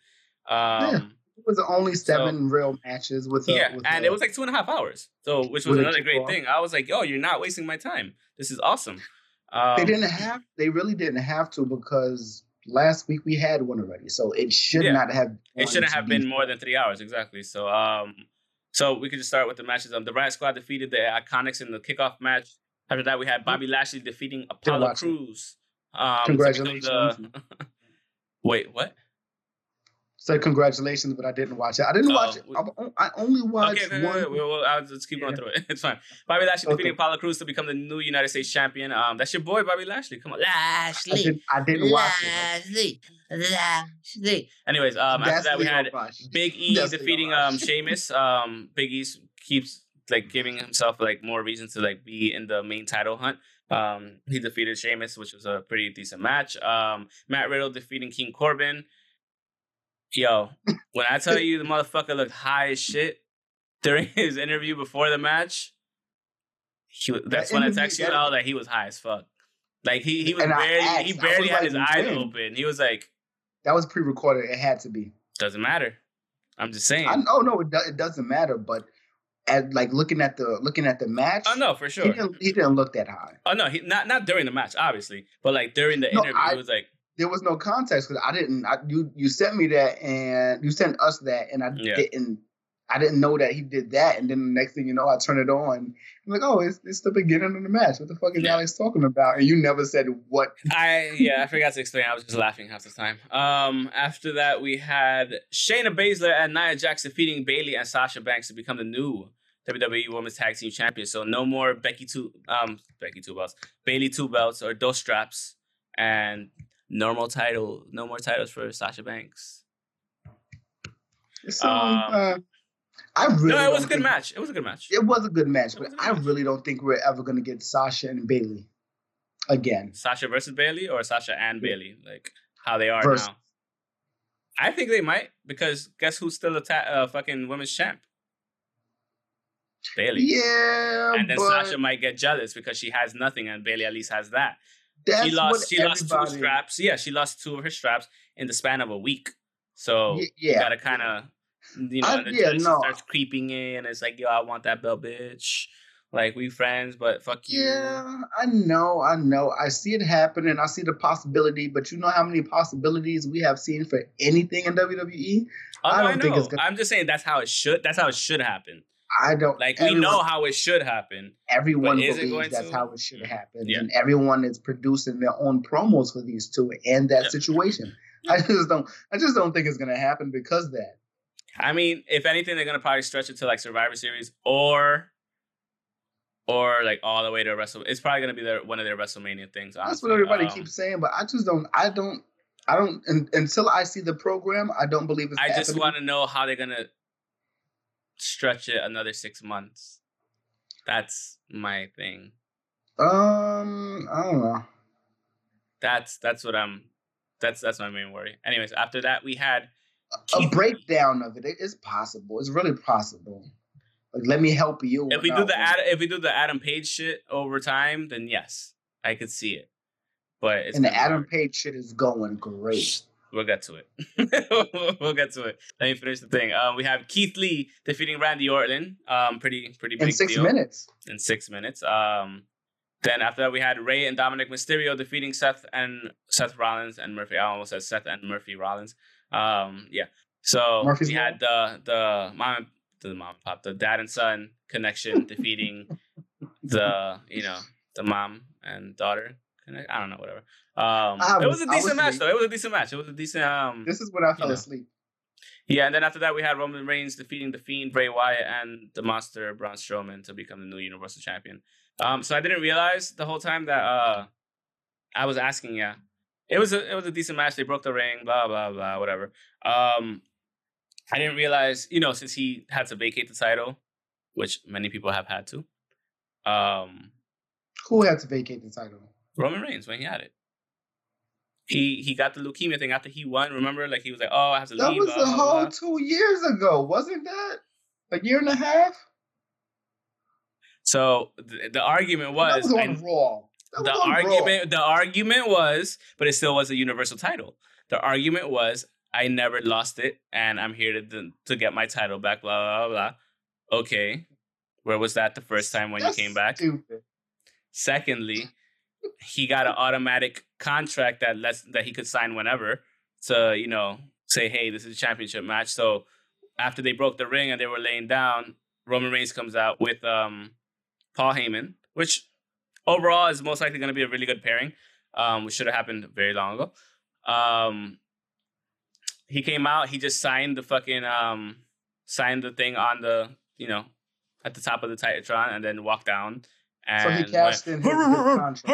Um, It was only seven real matches with. A, yeah, with and a- it was like two and a half hours. So, which was another great thing. I was like, "Yo, you're not wasting my time. This is awesome." Um, they didn't have. They really didn't have to because last week we had one already, so it should Yeah. not have. It shouldn't have be- been more than three hours, exactly. So, um, so we could just start with the matches. Um, the Riot Squad defeated the Iconics in the kickoff match. After that, we had Bobby Lashley defeating Apollo. Crews. Um, Congratulations. the- [laughs] Wait, what? Said congratulations, but I didn't watch it. I didn't Oh, watch it. I, I only watched Okay, okay, one. wait, wait, well, I'll just keep going through it. [laughs] It's fine. Bobby Lashley Okay. defeating Apollo Crews to become the new United States champion. Um, that's your boy, Bobby Lashley. Come on, I Lashley. didn't, I didn't watch it. Lashley. Lashley. Anyways, um, after That's that we had Big E [laughs] That's defeating Rush. um Sheamus. [laughs] Um, Big E keeps like giving himself like more reason to like be in the main title hunt. Um, he defeated Sheamus, which was a pretty decent match. Um, Matt Riddle defeating King Corbin. Yo, when I tell you the motherfucker looked high as shit during [laughs] his interview before the match, he was, that's when I texted text you that- out that he was high as fuck. Like he he was barely asked, he barely had like, his eyes when? open. He was like, That was pre-recorded. It had to be. doesn't matter. I'm just saying. I, oh no, it, do, it doesn't matter. But at like looking at the looking at the match, Oh no, for he sure. didn't he didn't look that high. Oh no, he not not during the match, obviously, but like during the No, interview, I- he was like, There was no context because I didn't. I, you you sent me that and you sent us that and I Yeah. didn't. I didn't know that he did that, and then the next thing you know, I turn it on. I'm like, oh, it's, it's the beginning of the match. What the fuck is Yeah. Alex talking about? And you never said what. [laughs] I yeah, I forgot to explain. I was just laughing half the time. Um, after that, we had Shayna Baszler and Nia Jax defeating Bayley and Sasha Banks to become the new WWE Women's Tag Team Champions. So no more Becky two um Becky two belts, Bayley two belts or those straps, and normal title, no more titles for Sasha Banks. So Um, uh, I really no, it was a good match. It was a good match. It was a good match, but good I match. really don't think we're ever gonna get Sasha and Bayley again. Sasha versus Bayley or Sasha and Yeah. Bayley, like how they are Versus- now. I think they might because guess who's still a ta- uh, fucking women's champ? Bayley. Yeah, and then but Sasha might get jealous because she has nothing and Bayley at least has that. That's she lost. She lost two straps. Yeah, she lost two of her straps in the span of a week. So Ye- you yeah, gotta kind of, you know, I- the yeah, no. starts creeping in. It's like, yo, I want that belt, bitch. Like we friends, but fuck you. Yeah, I know, I know. I see it happening. I see the possibility, but you know how many possibilities we have seen for anything in WWE? Oh, I don't think know. it's gonna- I'm just saying that's how it should. That's how it should happen. I don't Like we know how it should happen. everyone but is it believes that's to? how it should happen. Yeah. And everyone is producing their own promos for these two and that Yeah. situation. I just don't I just don't think it's gonna happen because of that. I mean, if anything, they're gonna probably stretch it to like Survivor Series or, or like all the way to Wrestle. It's probably gonna be their one of their WrestleMania things. That's what everybody Um, keeps saying, but I just don't I don't I don't un, until I see the program, I don't believe it's I just want to know how they're gonna stretch it another six months. That's my thing. um I don't know. That's that's what I'm. That's that's my main worry. Anyways, after that we had a Keith- breakdown of it. It is possible. It's really possible. Like, let me help you. if we do the Ad, if we do the Adam Page shit over time, then yes, I could see it. But it's and the Adam hard. Page shit is going great. We'll get to it. [laughs] we'll get to it. Let me finish the thing. Um, we have Keith Lee defeating Randy Orton. Um, pretty pretty big In six deal. minutes. in six minutes. Um, then after that, we had Ray and Dominik Mysterio defeating Seth and Seth Rollins and Murphy. I almost said Seth and Murphy Rollins. Um, yeah. So Murphy's we had the the mom the mom and pop the dad and son connection [laughs] defeating the you know the mom and daughter. Connect, I don't know whatever. Um, I it was a decent was match though. It was a decent match. It was a decent um. This is when I fell know. asleep. Yeah, and then after that, we had Roman Reigns defeating the Fiend, Bray Wyatt, and the Monster Braun Strowman to become the new Universal Champion. Um, so I didn't realize the whole time that uh, I was asking, yeah. It was a it was a decent match. They broke the ring, blah blah blah, whatever. Um, I didn't realize, you know, since he had to vacate the title, which many people have had to. Um, Who had to vacate the title? Roman Reigns when he had it. He he got the leukemia thing after he won. Remember, like he was like, "Oh, I have to That leave." was blah, a whole blah. two years ago, wasn't that? A year and a half? So the, the argument that was, was I- on Raw. That the was on Raw. argument the argument was, but it still was a universal title. The argument was, I never lost it, and I'm here to to get my title back. Blah blah blah. blah. Okay, where was that the first time when That's you came back? Stupid. Secondly, he got an automatic contract that lets that he could sign whenever to you know say, hey, this is a championship match. So after they broke the ring and they were laying down, Roman Reigns comes out with um, Paul Heyman, which overall is most likely going to be a really good pairing, um, which should have happened very long ago. Um, he came out, he just signed the fucking um, signed the thing on the you know at the top of the Titantron and then walked down. And So he went- cashed in his, his contract.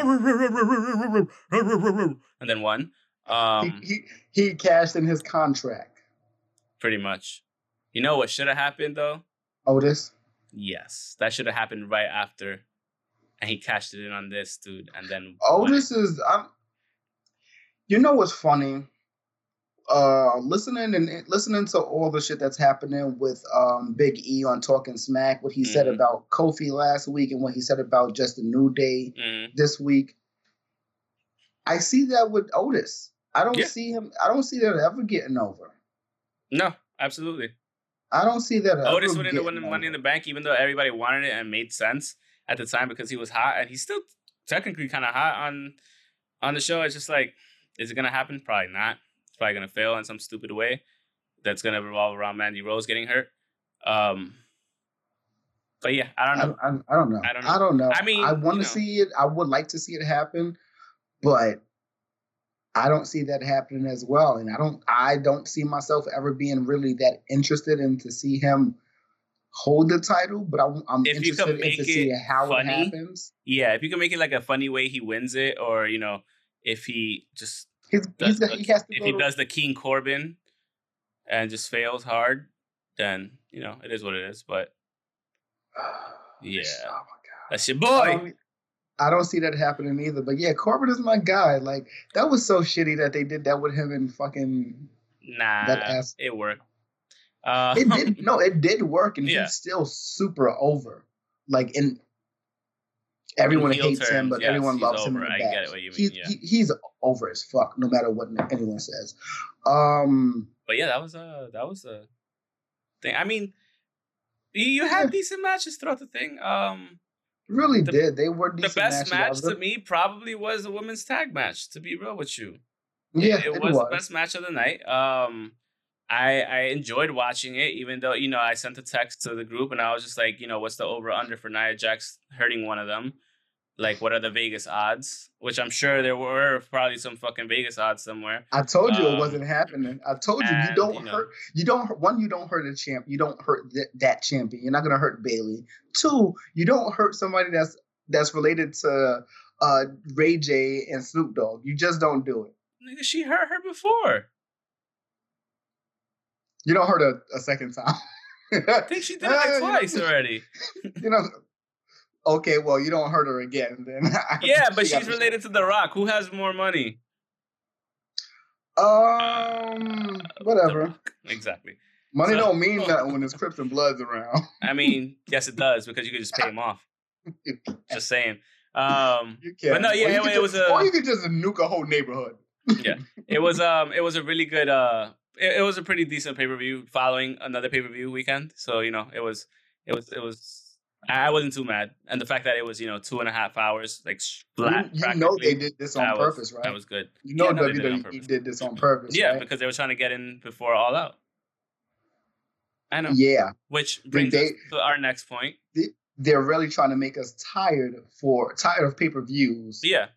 and then won. Um, he, he he cashed in his contract. pretty much. You know what should have happened though? Otis. Yes, that should have happened right after, and he cashed it in on this dude, and then won it. Is. I'm, you know what's funny? Uh, listening and listening to all the shit that's happening with um Big E on Talking Smack, what he said Mhm. about Kofi last week, and what he said about just the New Day Mm, this week. I see that with Otis. I don't Yeah. see him. I don't see that ever getting over. no, absolutely. I don't see that. Otis would end up getting winning Money in the Bank, even though everybody wanted it and made sense at the time because he was hot, and he's still technically kind of hot on on the show. It's just like, is it gonna happen? Probably not. Probably gonna fail in some stupid way. That's gonna revolve around Mandy Rose getting hurt. Um, but yeah, I don't know. I, I, I don't know. I don't know. I don't know. I mean, I want you to know. see it. I would like to see it happen, but I don't see that happening as well. And I don't. I don't see myself ever being really that interested in to see him hold the title. But I, am If you interested in to see how funny, it happens. Yeah, if you can make it like a funny way he wins it, or you know, if he just He's, he's, the, he has to if he to- does the King Corbin and just fails hard, then you know it is what it is. But [sighs] yeah, Oh my god. that's your I boy. don't, I don't see that happening either. But yeah, Corbin is my guy. Like that was so shitty that they did that with him and fucking. Nah, that ass- it worked. Uh, It did [laughs] no, it did work, and Yeah. he's still super over. Like in everyone hates him, but yes, everyone loves him. over. In the I back. get it what you mean, He's, yeah. he, he's over as fuck, no matter what anyone says. Um, but yeah, that was a that was a thing. I mean, you, had Yeah. decent matches throughout the thing. Um, really The- did. They were the best matches. Match to me probably was a women's tag match. To be real with you, Yeah, it, it was, the best match of the night. Um, I I enjoyed watching it, even though you know I sent a text to the group and I was just like, you know, what's the over under for Nia Jax hurting one of them? Like, what are the Vegas odds? Which I'm sure there were probably some fucking Vegas odds somewhere. I told you Um, it wasn't happening. I told you you don't you know- hurt. You don't hurt- one. You don't hurt a champ. You don't hurt th- that champion. You're not gonna hurt Bayley. Two, you don't hurt somebody that's that's related to uh Ray J and Snoop Dogg. You just don't do it. Nigga, she hurt her before. You don't hurt a, a second time. I think she did it like [laughs] twice already. you know. Okay, well, you don't hurt her again then. [laughs] Yeah, but She she's related to The Rock. Who has more money? Um, The whatever. Exactly. Money So- don't mean [laughs] nothing when there's Crips and Bloods around. [laughs] I mean, yes, it does because you could just pay him off. Just saying. Um, You can. But no, yeah, you it- was just- a- Or you could just nuke a whole neighborhood. Yeah, it was um, it was a really good uh, it, it was a pretty decent pay per view following another pay per view weekend. So you know, it was, it was, it was. I wasn't too mad, and the fact that it was you know two and a half hours like flat. you, you know they did this on that was- purpose, right? That was good. you know yeah, no, they did WWE did this on purpose. Yeah, right? because they were trying to get in before All Out. I know. yeah. Which brings they- us to our next point. They're really trying to make us tired for tired of pay per views Yeah,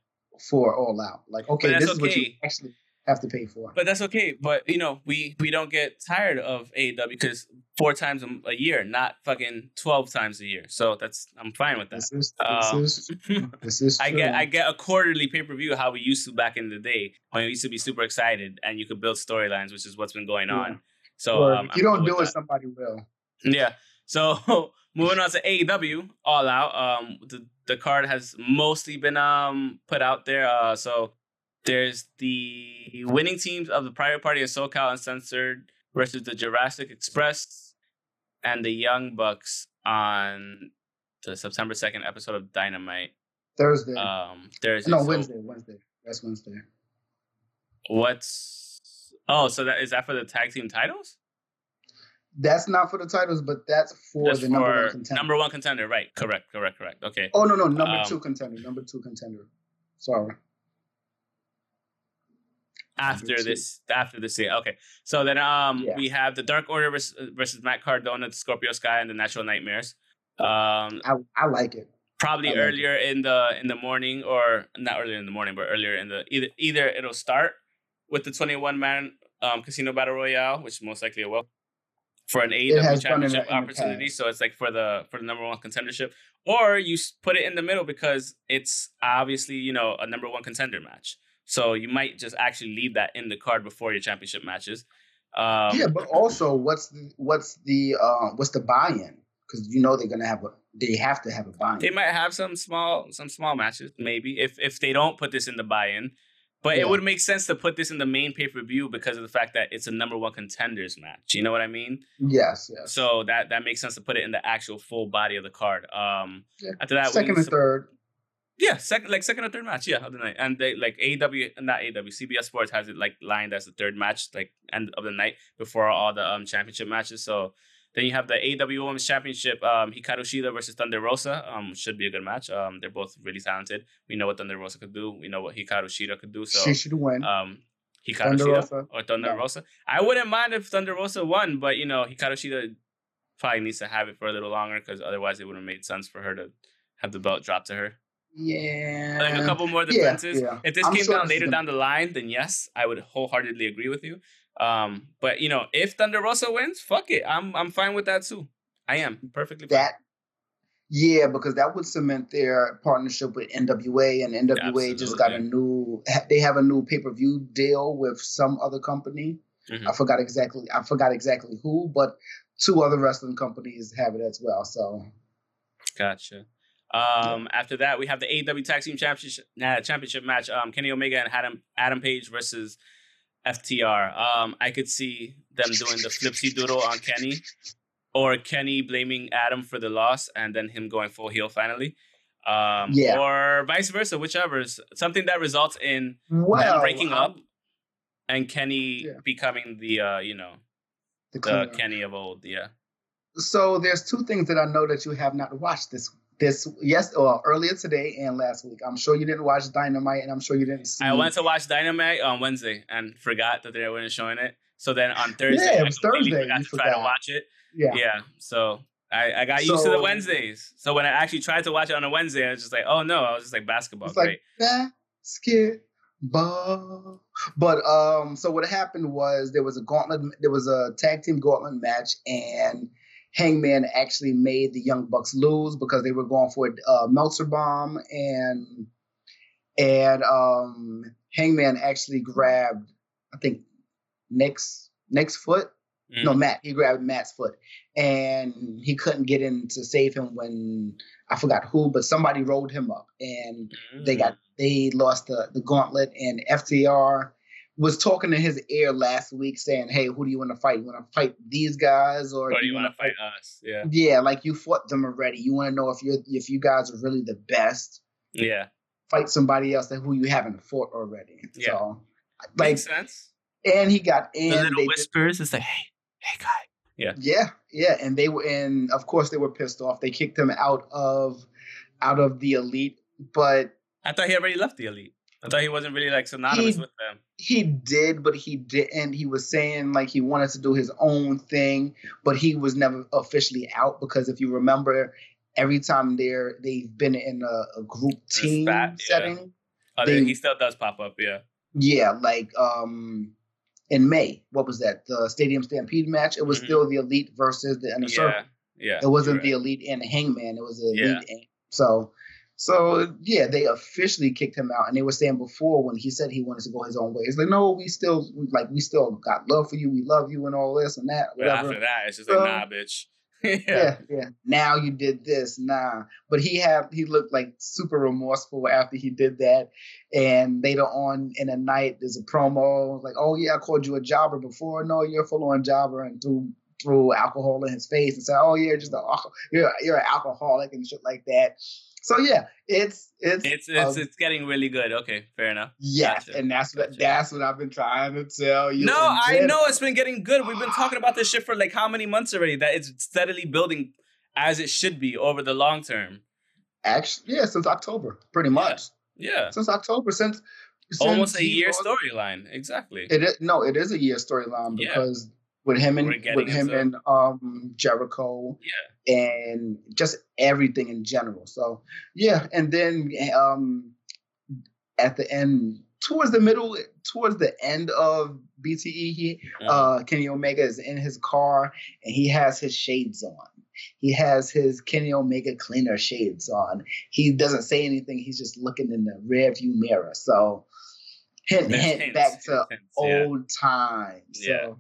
for All Out. Like, okay, this is what you actually. Have to pay for. But that's okay. But you know, we we don't get tired of AEW because four times a- year, not fucking twelve times a year. So that's I'm fine with that. This is Um, this is [laughs] this is I get I get a quarterly pay per view how we used to back in the day when we used to be super excited and you could build storylines, which is what's been going Yeah. on. So um, if you don't do it, somebody will. yeah. So [laughs] moving on to AEW All Out. Um, the the card has mostly been um put out there. Uh, so there's the winning teams of the Private Party of SoCal Uncensored versus the Jurassic Express and the Young Bucks on the September second episode of Dynamite. Thursday. Um, there's no, Wednesday. Wednesday. That's Wednesday. What's oh, so that is that for the tag team titles? That's not for the titles, but that's for That's the number one contender. number one contender, right? Correct, correct, correct. Okay. oh no, no, number Um, two contender. Number two contender. Sorry. After this, after this year, okay. So then, um, Yeah. we have the Dark Order versus, versus Matt Cardona, the Scorpio Sky, and the Natural Nightmares. Um, I I like it. probably like it. earlier in the in the morning, or not earlier in the morning, but earlier in the either either it'll start with the twenty one man um casino battle royale, which most likely it will for an AEW championship opportunity. So it's like for the for the number one contendership, or you put it in the middle because it's obviously you know a number one contender match. So you might just actually leave that in the card before your championship matches. Um, yeah, but also, what's the what's the uh, what's the buy-in? Because you know they're gonna have a they have to have a buy-in. They might have some small some small matches, maybe if if they don't put this in the buy-in. But Yeah. it would make sense to put this in the main pay per view because of the fact that it's a number one contenders match. You know what I mean? yes, yes. So that that makes sense to put it in the actual full body of the card. Um, Yeah. after that, Second and third. Yeah, second like second or third match, yeah, of the night. And they like AW not AW, CBS Sports has it like lined as the third match, like end of the night before all the um championship matches. So then you have the AW Women's Championship, um Hikaru Shida versus Thunder Rosa. Um should be a good match. Um they're both really talented. We know what Thunder Rosa could do. We know what Hikaru Shida could do. So she should win. um Hikaru Thunder Shida Rosa. or Thunder No. Rosa. I wouldn't mind if Thunder Rosa won, but you know, Hikaru Shida probably needs to have it for a little longer because otherwise it wouldn't have made sense for her to have the belt dropped to her yeah. like a couple more yeah, defenses. yeah. If this I'm came sure down this later down the line, then yes, I would wholeheartedly agree with you. Um, but you know, if Thunder Rosa wins, fuck it, I'm I'm fine with that too. I am perfectly fine. that. Yeah, because that would cement their partnership with NWA, and NWA just got a new. They have a new pay per view deal with some other company. Mhm. I forgot exactly. I forgot exactly who, but two other wrestling companies have it as well. So Gotcha. Um, after that, we have the AEW Tag Team Championship uh, Championship match. Um, Kenny Omega and Adam Adam Page versus FTR. Um, I could see them doing the flipsy doodle on Kenny, or Kenny blaming Adam for the loss and then him going full heel finally. Um, Yeah. or vice versa, whichever. is Something that results in well, them breaking um, up and Kenny Yeah. becoming the uh, you know the the. Kenny of old. Yeah. So there's two things that I know that you have not watched this this yes well earlier today and last week. I'm sure you didn't watch Dynamite, and I'm sure you didn't see. I went to watch Dynamite on Wednesday and forgot that they weren't showing it. So then on [laughs] Thursday, Yeah, it was Thursday, forgot to try to watch it. yeah. Yeah. So I, I got used to the Wednesdays. So when I actually tried to watch it on a Wednesday, I was just like, oh no, I was just like basketball. It's Great. like basketball. But um, so what happened was there was a gauntlet. There was a tag team gauntlet match, and Hangman actually made the Young Bucks lose because they were going for a uh, Meltzer bomb, and and um, Hangman actually grabbed, I think, Nick's Nick's foot. Mm. No, Matt. He grabbed Matt's foot, and he couldn't get in to save him when I forgot who, but somebody rolled him up, and they Mm. got they lost the the gauntlet. And FTR was talking in his ear last week, saying, "Hey, who do you want to fight? You want to fight these guys, or, Or do do you want to fight us? Yeah. Yeah, like you fought them already. You want to know if you're if you guys are really the best. Yeah. Fight somebody else that who you haven't fought already. Yeah. So, like, Makes sense. and he got The in. little They did, whispers. It's like, hey, hey, guy. Yeah, yeah, Yeah. and they were and Of course, they were pissed off. They kicked him out of out of the elite, but I thought he already left the elite. I thought he wasn't really like synonymous He- with them. he did, but he didn't. He was saying like he wanted to do his own thing, but he was never officially out because if you remember, every time they're they've been in a, a group team yeah. setting, Oh, they, he still does pop up. Yeah. Yeah, like um in May. What was that? The Stadium Stampede match. It was Mhm. still the Elite versus the Inner Circle. Yeah, yeah. It wasn't the. Elite and the Hangman. It was the Yeah. Elite. And, so, so yeah, they officially kicked him out, and they were saying before when he said he wanted to go his own way, it's like, no, we still like we still got love for you, we love you, and all this and that, But whatever. after that, it's just So- like, nah, bitch. [laughs] yeah. yeah, yeah. Now you did this, nah. But he had he looked like super remorseful after he did that. And later on in the night, there's a promo like, "Oh yeah, I called you a jobber before. No, you're a full on jobber," and threw threw alcohol in his face and said, "Oh yeah, just a, you're you're an alcoholic and shit like that." So yeah, it's it's It's it's uh, it's getting really good. Okay, fair enough. yes, gotcha, and that's what gotcha. that's what I've been trying to tell you. No, I know it's been getting good. We've been talking about this shit for like how many months already? That it's steadily building as it should be over the long term. Actually, yeah, since October, pretty much Yeah, since October, since, almost a year storyline. Exactly. It is no, it is a year storyline Yeah. With him and with him and um Jericho Yeah. and just everything in general. So yeah, and then um at the end, towards the middle, towards the end of BTE, he Mhm. uh Kenny Omega is in his car and he has his shades on. He has his Kenny Omega cleaner shades on. He doesn't say anything. He's just looking in the rearview mirror. So hint, hint back to yeah. old times. So, Yeah.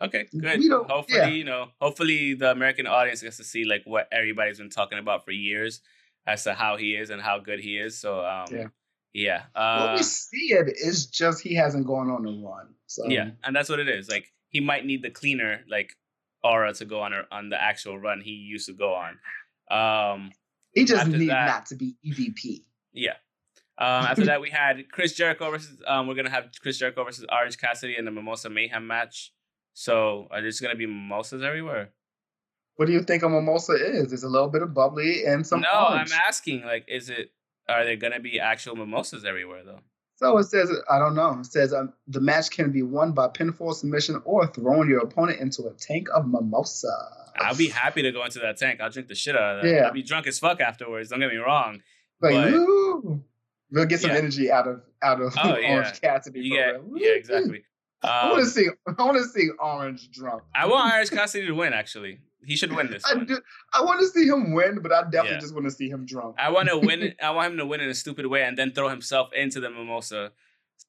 Okay, good. We don't- hopefully, yeah. you know, hopefully the American audience gets to see like what everybody's been talking about for years as to how he is and how good he is. So, um, Yeah. yeah, what uh, we see it is just he hasn't gone on a run. So yeah, and that's what it is. Like he might need the cleaner like aura to go on on the actual run he used to go on. Um, he just needs that- not to be EVP. yeah. Um, after [laughs] that, we had Chris Jericho versus. Um, we're gonna have Chris Jericho versus Orange Cassidy in the Mimosa Mayhem match. So, are there just gonna be mimosas everywhere? What do you think a mimosa is? There's a little bit of bubbly and some no, orange. I'm asking. Like, is it? Are there gonna be actual mimosas everywhere though? So it says, I don't know. It says um, the match can be won by pinfall submission or throwing your opponent into a tank of mimosa. I'll be happy to go into that tank. I'll drink the shit out of that. Yeah. I'll be drunk as fuck afterwards. Don't get me wrong. Like, but- we'll get some Yeah. energy out of out of Oh, [laughs] yeah. Orange Cassidy. You for yeah, exactly. I want Um, to see. I want to see Orange drunk. I want Orange Cassidy to win. Actually, he should win this I one. do. I want to see him win, but I definitely Yeah. just want to see him drunk. I want to [laughs] win. I want him to win in a stupid way and then throw himself into the mimosa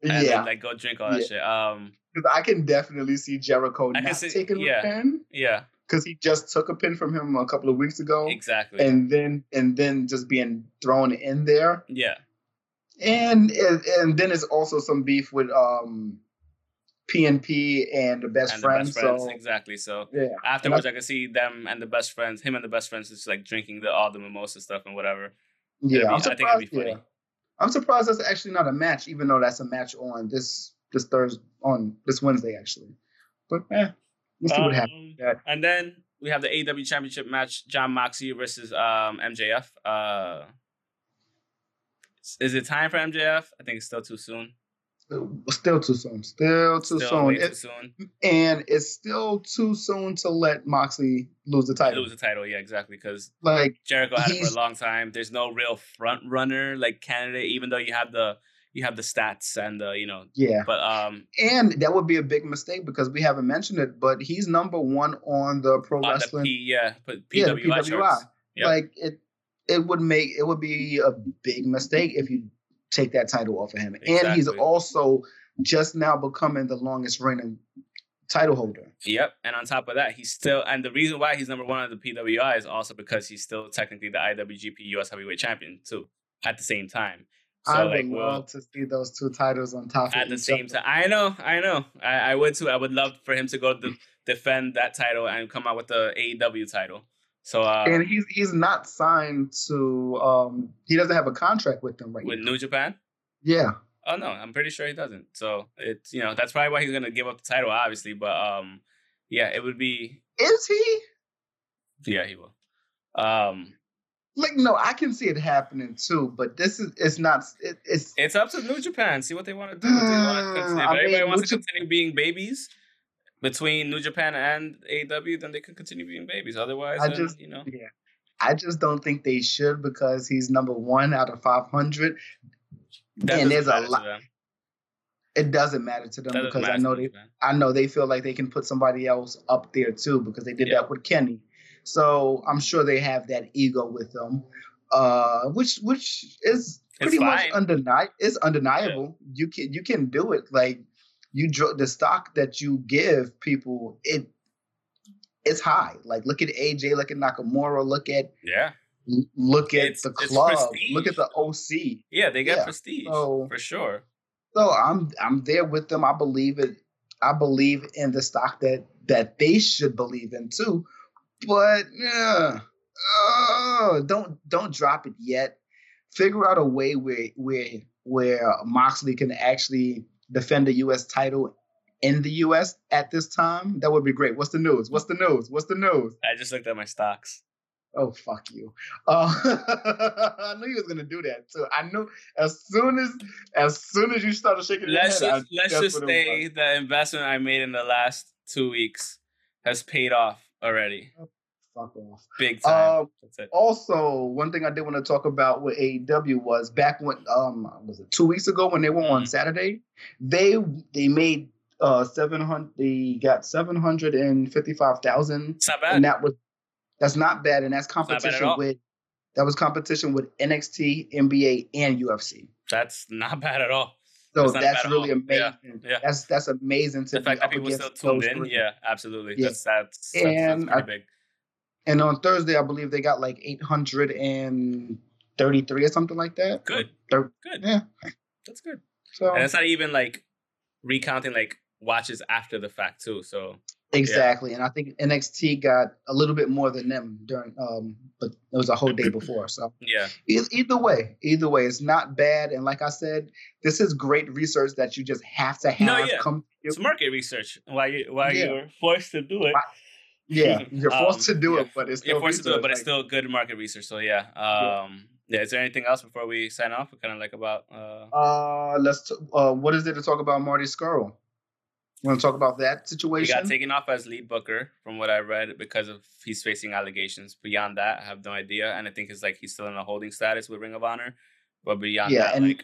and yeah, then like go drink all that Yeah. shit. Um, because I can definitely see Jericho I not see- taking yeah. a pin yeah, because he just took a pin from him a couple of weeks ago, exactly. and then and then just being thrown in there, yeah, and and, and then there's also some beef with um PNP and the best and friends. the best friends, so exactly. So yeah, afterwards, I can see them and the best friends, him and the best friends, just like drinking the all the mimosa stuff and whatever. yeah, be- I'm I surprised. be funny. Yeah, I'm surprised that's actually not a match, even though that's a match on this this Thursday on this Wednesday actually. But eh, we'll see what happens. Um, Yeah. And then we have the AW Championship match: Jon Moxley versus um, MJF. Uh, is it time for MJF? I think it's still too soon. Still too soon. Still too Still soon. too soon. and it's still too soon to let Moxley lose the title. Lose the title, yeah, exactly. Because Like, Jericho had it for a long time. There's no real front runner like candidate, even though you have the you have the stats and the you know. yeah. But um, And that would be a big mistake because we haven't mentioned it, but he's number one on the pro on the wrestling. P, yeah, put yeah, the PWI. Yep. Like it, it would make it would be a big mistake if you take that title off of him. And he's also just now becoming the longest reigning title holder. Yep, and on top of that, he's still and the reason why he's number one on the PWI is also because he's still technically the IWGP US Heavyweight Champion too. At the same time, so I like, would well, love to see those two titles on top at the same other. time, I know, I know, I, I would too. I would love for him to go to defend that title and come out with the AEW title. So uh, and he's he's not signed to um he doesn't have a contract with them right with now. New Japan. Yeah. Oh no, I'm pretty sure he doesn't. So it's you know that's probably why he's gonna give up the title, obviously. But um, yeah, it would be Is he? yeah he will. Um, Like no, I can see it happening too, but this is it's not it, it's it's up to New Japan. See what they want to do. If, they continue- if I mean, everybody wants New to continue being babies between New Japan and AW, then they can continue being babies. Otherwise, I then, just- you know, yeah. I just don't think they should because he's number one out of five hundred. that and there's a lot- it doesn't matter to them Doesn't because I know they. I know they feel like they can put somebody else up there too because they did Yeah. that with Kenny. So I'm sure they have that ego with them, uh, which which is pretty much undeniable. It's undeniable. You can you can do it. Like you draw the stock that you give people. It it's high. Like look at AJ, look at Nakamura, look at Yeah, look at It's- the club, look at the OC. yeah, they got Yeah, prestige so- for sure. So I'm I'm there with them. I believe it. I believe in the stock that that they should believe in too. But yeah, uh, don't don't drop it yet. Figure out a way where where where Moxley can actually defend the U.S. title in the U.S. at this time. That would be great. What's the news? What's the news? What's the news? I just looked at my stocks. Oh fuck you! Uh, [laughs] I knew you was gonna do that too. I knew as soon as as soon as you started shaking your Let's head, I- just let's just say the investment I made in the last two weeks has paid off already, Fuck off. big time. Um, That's it. also, one thing I did want to talk about with AEW was back when um was it two weeks ago when they were on Mhm. Saturday, they they made uh seven hundred they got seven hundred and fifty five thousand, It's not bad. and that was that's not bad, and that's not bad at competition with that was competition with NXT, NBA, and UFC. That's not bad at all. So That's that's, really all. Yeah, amazing. yeah. That's that's amazing to The fact that people still tuned in, three. yeah, absolutely. Yeah. That's that's that's, And that's pretty I- big. And on Thursday, I believe they got like 833 or something like that. Good, Thir- good. Yeah. That's good. So And it's not even like recounting like watches after the fact too. So exactly, and I think NXT got a little bit more than them during, um, but it was a whole day before. So yeah, either way, either way, it's not bad. And like I said, this is great research that you just have to have No, yeah. come. to it's market research. Why you why Yeah. you're forced to do it. Right. Yeah, [laughs] you're forced Um, to do yeah. it, but it's still You're forced to do it, but it's still good market research. So yeah. Um yeah, is there anything else before we sign off? We kind of like about uh uh, let's. T- uh, what is there to talk about Marty Scurll? Want to talk about that he situation? got taken off as lead booker from what I read because of he's facing allegations. Beyond that, I have no idea, and I think it's like he's still in a holding status with Ring of Honor. But beyond Yeah, that, and- like,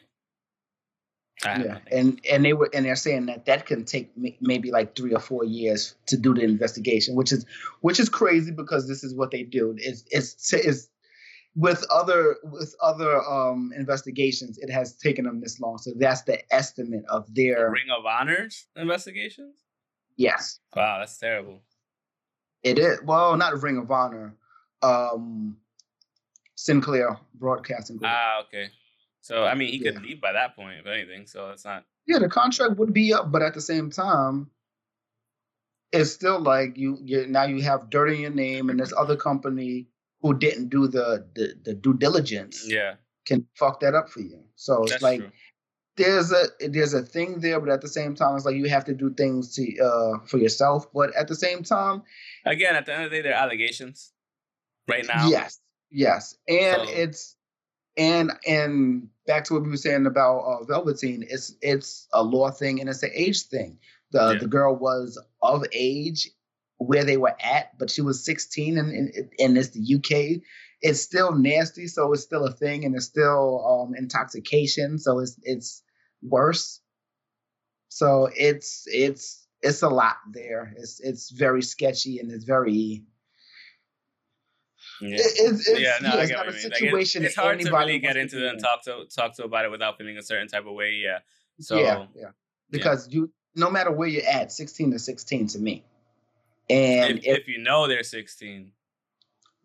yeah, and and they were and they're saying that that can take maybe like three or four years to do the investigation, which is which is crazy because this is what they do. It's it's is with other with other um investigations, it has taken them this long. So that's the estimate of their Ring of Honor's investigations. yes, Wow, that's terrible. it is. Well, not Ring of Honor, um, Sinclair Broadcasting Group. Ah, okay. So I mean, he could Yeah. leave by that point, if anything. So it's not. Yeah, the contract would be up, but at the same time, it's still like you you now you have dirt in your name, and this other company who didn't do the the, the due diligence Yeah, can fuck that up for you. So it's that's like true. there's a there's a thing there, but at the same time, it's like you have to do things to uh for yourself. But at the same time, Again, at the end of the day, they're allegations. Right now. yes, yes, and So- it's and and back to what we were saying about uh, Velveteen, it's it's a law thing and it's an age thing. The Yeah. the girl was of age where they were at, but she was 16 and and, and it's the UK. It's still nasty, so it's still a thing, and it's still um, intoxication, so it's it's worse. So it's it's it's a lot there. It's it's very sketchy and it's very Yeah. it's, it's, yeah, no, yeah, I get not what a mean. Like, it- situation it's hard to anybody really get into be it and in. talk to talk to about it without feeling a certain type of way. Yeah. So yeah, yeah. Because you, no matter where you're at, 16 to 16 to me. And if, if, if you know they're 16,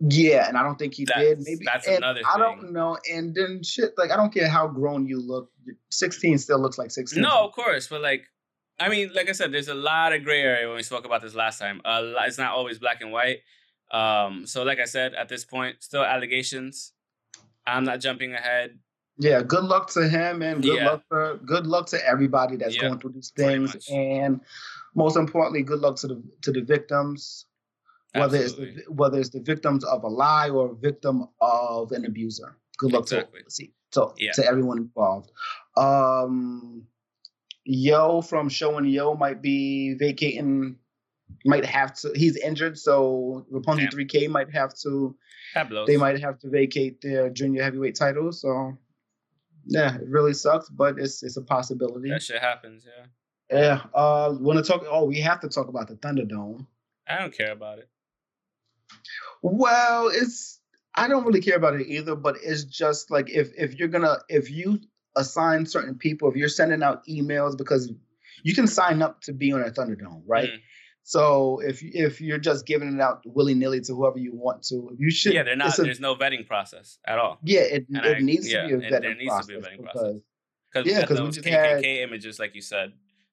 yeah, and I don't think he did. Maybe that's and another I don't know. And then shit, like I don't care how grown you look, 16 still looks like 16. no, of course, but like, I mean, like I said, there's a lot of gray area when we spoke about this last time. A lot, it's not always black and white. Um, so like I said, at this point, still allegations. I'm not jumping ahead. Yeah, good luck to him, and good Yeah. luck for good luck to everybody that's Yeah, going through these things, and most importantly, good luck to the to the victims, whether Absolutely. it's the, whether it's the victims of a lie or a victim of an abuser. Good luck Exactly. to see to, Yeah. to everyone involved. Um, Yo from Show and Yo might be vacating. Might have to. He's injured, so Rapunzel Damn. 3K might have to. They might have to vacate their junior heavyweight titles. So Yeah, it really sucks, but it's it's a possibility. That shit happens. Yeah. Yeah. Uh, want to talk? Oh, we have to talk about the Thunderdome. I don't care about it. Well, it's I don't really care about it either, but it's just like if if you're gonna if you assign certain people, if you're sending out emails because you can sign up to be on a Thunderdome, right? Mm. So if if you're just giving it out willy nilly to whoever you want to, you should. Yeah, they're not. a- there's no vetting process at all. yeah, it, And it I- needs yeah, to be a vetting there needs process to be a vetting because process. Cause Yeah, yeah, 'cause we those just KKK had- images, like you said.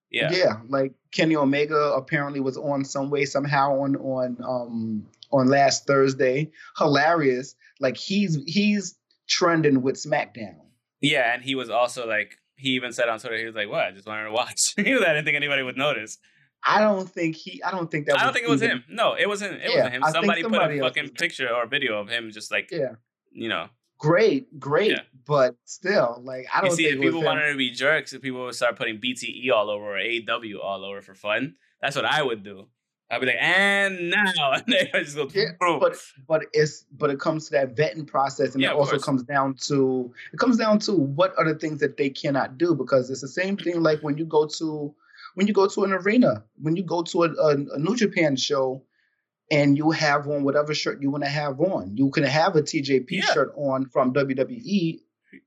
Yeah. yeah. like Kenny Omega apparently was on some way somehow on on um on last Thursday. Hilarious. Like he's he's trending with SmackDown. Yeah, and he was also like, he even said on Twitter, he was like, "What? I just wanted to watch." [laughs] he was, I didn't think anybody would notice. I don't think he. I don't think that. I don't think it was even- him. No, it wasn't. It Yeah, wasn't him. Somebody, somebody put a fucking picture or video of him, just like, Yeah, you know. great, great, Yeah. but still, like I don't see, think if people wanted to be jerks, if people would start putting BTE all over or AW all over for fun, that's what I would do. I'd be like, and now, [laughs] and they just go, Yeah, but but it's but it comes to that vetting process, and Yeah, it also course. comes down to it comes down to what are the things that they cannot do because it's the same thing like when you go to when you go to an arena, when you go to a, a, a New Japan show, and you have on whatever shirt you want to have on, you can have a TJP Yeah. shirt on from WWE,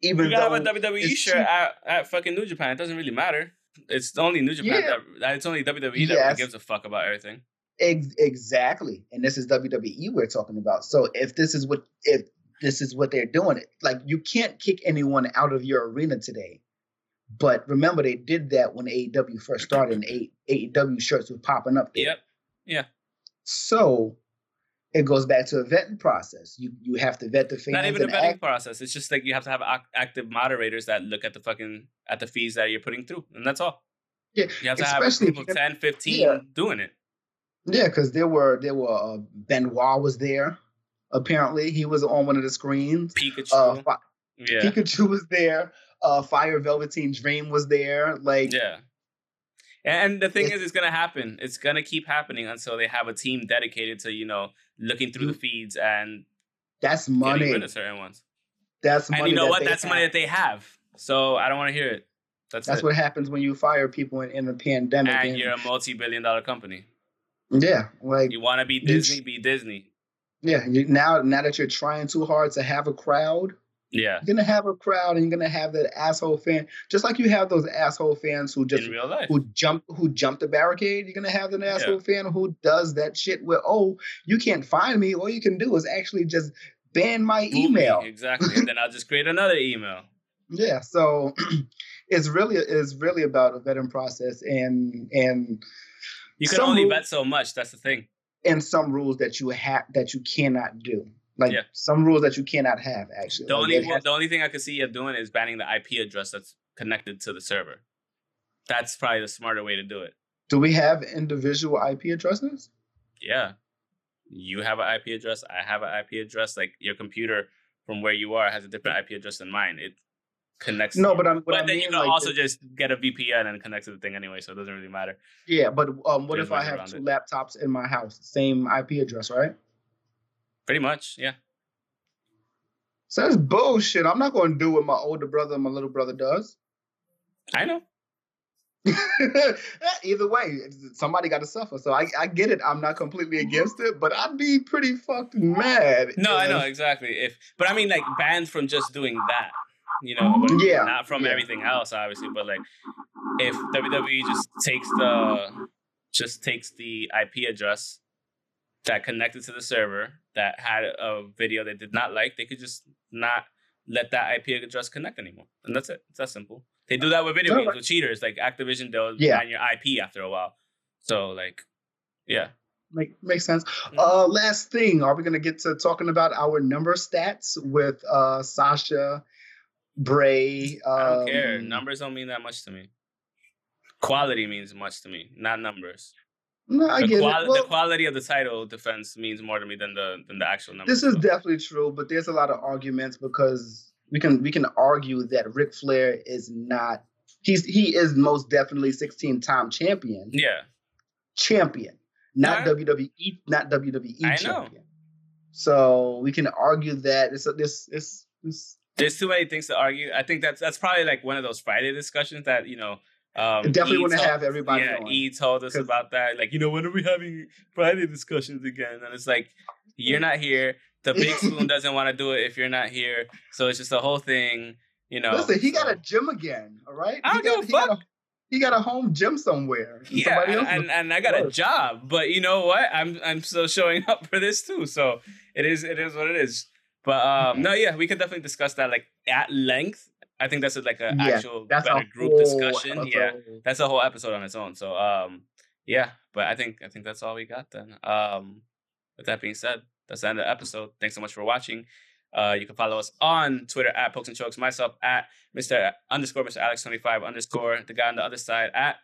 even you though got have a WWE shirt at, at fucking New Japan. It doesn't really matter. It's only New Japan. Yeah. That, it's only WWE that really gives a fuck about everything. Ex- exactly, and this is WWE we're talking about. So if this is what if this is what they're doing, like you can't kick anyone out of your arena today. But remember, they did that when AEW first started, and AEW shirts were popping up there. Yep. Yeah. So it goes back to a vetting process. You you have to vet the fans. Not even a vetting act- process. It's just like you have to have ac- active moderators that look at the fucking at the fees that you're putting through, and that's all. Yeah, You have to especially a if group you of 10, 15 Yeah. doing it. Yeah, because there were there were uh, Benoit was there. Apparently, he was on one of the screens. Pikachu. Uh, yeah. Pikachu was there. Uh, Fire Velveteen Dream was there. Like, Yeah. And the thing is, it's gonna happen. It's gonna keep happening until they have a team dedicated to you know looking through the feeds and that's getting money. rid of certain ones. That's money. And you know that what? That's money that they have. So I don't want to hear it. That's, That's it. what happens when you fire people in, in a pandemic. and and- you're a multi-billion-dollar company. yeah, like You want to be Disney? be Disney. yeah. You, now, now that you're trying too hard to have a crowd, Yeah. you're gonna have a crowd, and you're gonna have that asshole fan, just like you have those asshole fans who just who jump who jump the barricade. You're gonna have an asshole fan who does that shit where oh you can't find me. All you can do is actually just ban my email. Exactly. and then I'll just create another email. Yeah, so [clears throat] it's really it's really about a vetting process and and You can only rules- bet so much. That's the thing. and some rules that you have that you cannot do. Like Yeah. some rules that you cannot have actually. The Like, only the only thing I could see you doing is banning the IP address that's connected to the server. That's probably the smarter way to do it. do we have individual IP addresses? Yeah. You have an IP address. I have an IP address. Like your computer from where you are has a different IP address than mine. It connects. No, but I'm but, but I then mean you can like also the- just get a VPN and connect to the thing anyway, so it doesn't really matter. yeah, but um, what There's if I have two it. laptops in my house, same IP address, right? Pretty much, yeah. So that's bullshit. I'm not going to do what my older brother and my little brother does. I know. [laughs] Either way, somebody got to suffer. So I, I get it. I'm not completely against it, but I'd be pretty fucking mad. No, I know exactly. If but I mean like banned from just doing that, you know, Yeah, not from yeah. everything else, obviously. But like, if WWE just takes the just takes the IP address that connected to the server that had a video they did not like, they could just not let that IP address connect anymore, and that's it. It's that simple. They do that with video games with cheaters, like Activision. They'll Yeah. ban your IP after a while. So like, yeah. Make, makes sense. Mm-hmm. Uh, last thing, are we gonna get to talking about our number stats with uh Sasha, Bray? Um, I don't care. Numbers don't mean that much to me. Quality means much to me, not numbers. No, I the, get quali- it. Well, the quality of the title defense means more to me than the than the actual numbers. this is so. definitely true, but there's a lot of arguments because we can we can argue that Ric Flair is not. He's he is most definitely 16 time champion. yeah, champion, not Yeah. WWE, not WWE I know. champion. So we can argue that it's a, this it's, it's there's too many things to argue. I think that's that's probably like one of those Friday discussions that you know. Um, Definitely E want to told- have everybody yeah, on. E told us about that. Like, you know, when are we having Friday discussions again? And it's like, you're not here. The big [laughs] spoon doesn't want to do it if you're not here. So it's just a whole thing, you know. Listen, he got a gym again. All right. I He don't give got- a he got fuck. he got a home gym somewhere. yeah, and, and, and I got a job, but you know what? I'm I'm still showing [laughs] up for this too. So it is it is what it is. But um, no, yeah, we can definitely discuss that like at length. I think that's a, like an Yeah, actual better group discussion. Yeah, that's a whole episode on its own. So um, yeah, but I think I think that's all we got then. Um, with that being said, that's the end of the episode. Thanks so much for watching. Uh, you can follow us on Twitter at Pokes and Chokes, myself at Mr. underscore Mr. Alex twenty five underscore the guy on the other side at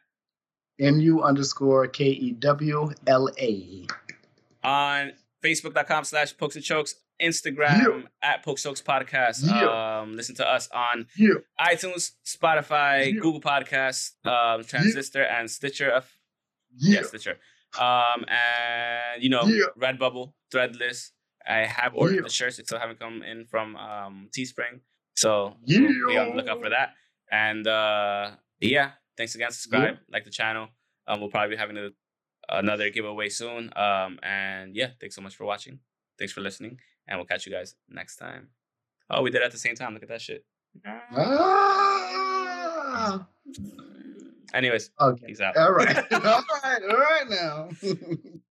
mu underscore k e w l a. on Facebook.com slash Pokes and Chokes, Instagram at Pokes Chokes Podcast. Yeah. Um, listen to us on Yeah. iTunes, Spotify, Yeah. Google Podcasts, um, Transistor, and Stitcher. F- Yeah. yeah, Stitcher. Um, and you know, Yeah. Redbubble, Threadless. I have ordered Yeah. the shirts; they still haven't come in from um, Teespring, so Yeah. be on the lookout for that. And uh, yeah, thanks again. Subscribe, like the channel. Um, we'll probably be having a, another giveaway soon. Um, and yeah, thanks so much for watching. Thanks for listening, and we'll catch you guys next time. Oh, we did it at the same time. Look at that shit. Ah. Anyways, Okay. peace out. All right. [laughs] All right. All right now. [laughs]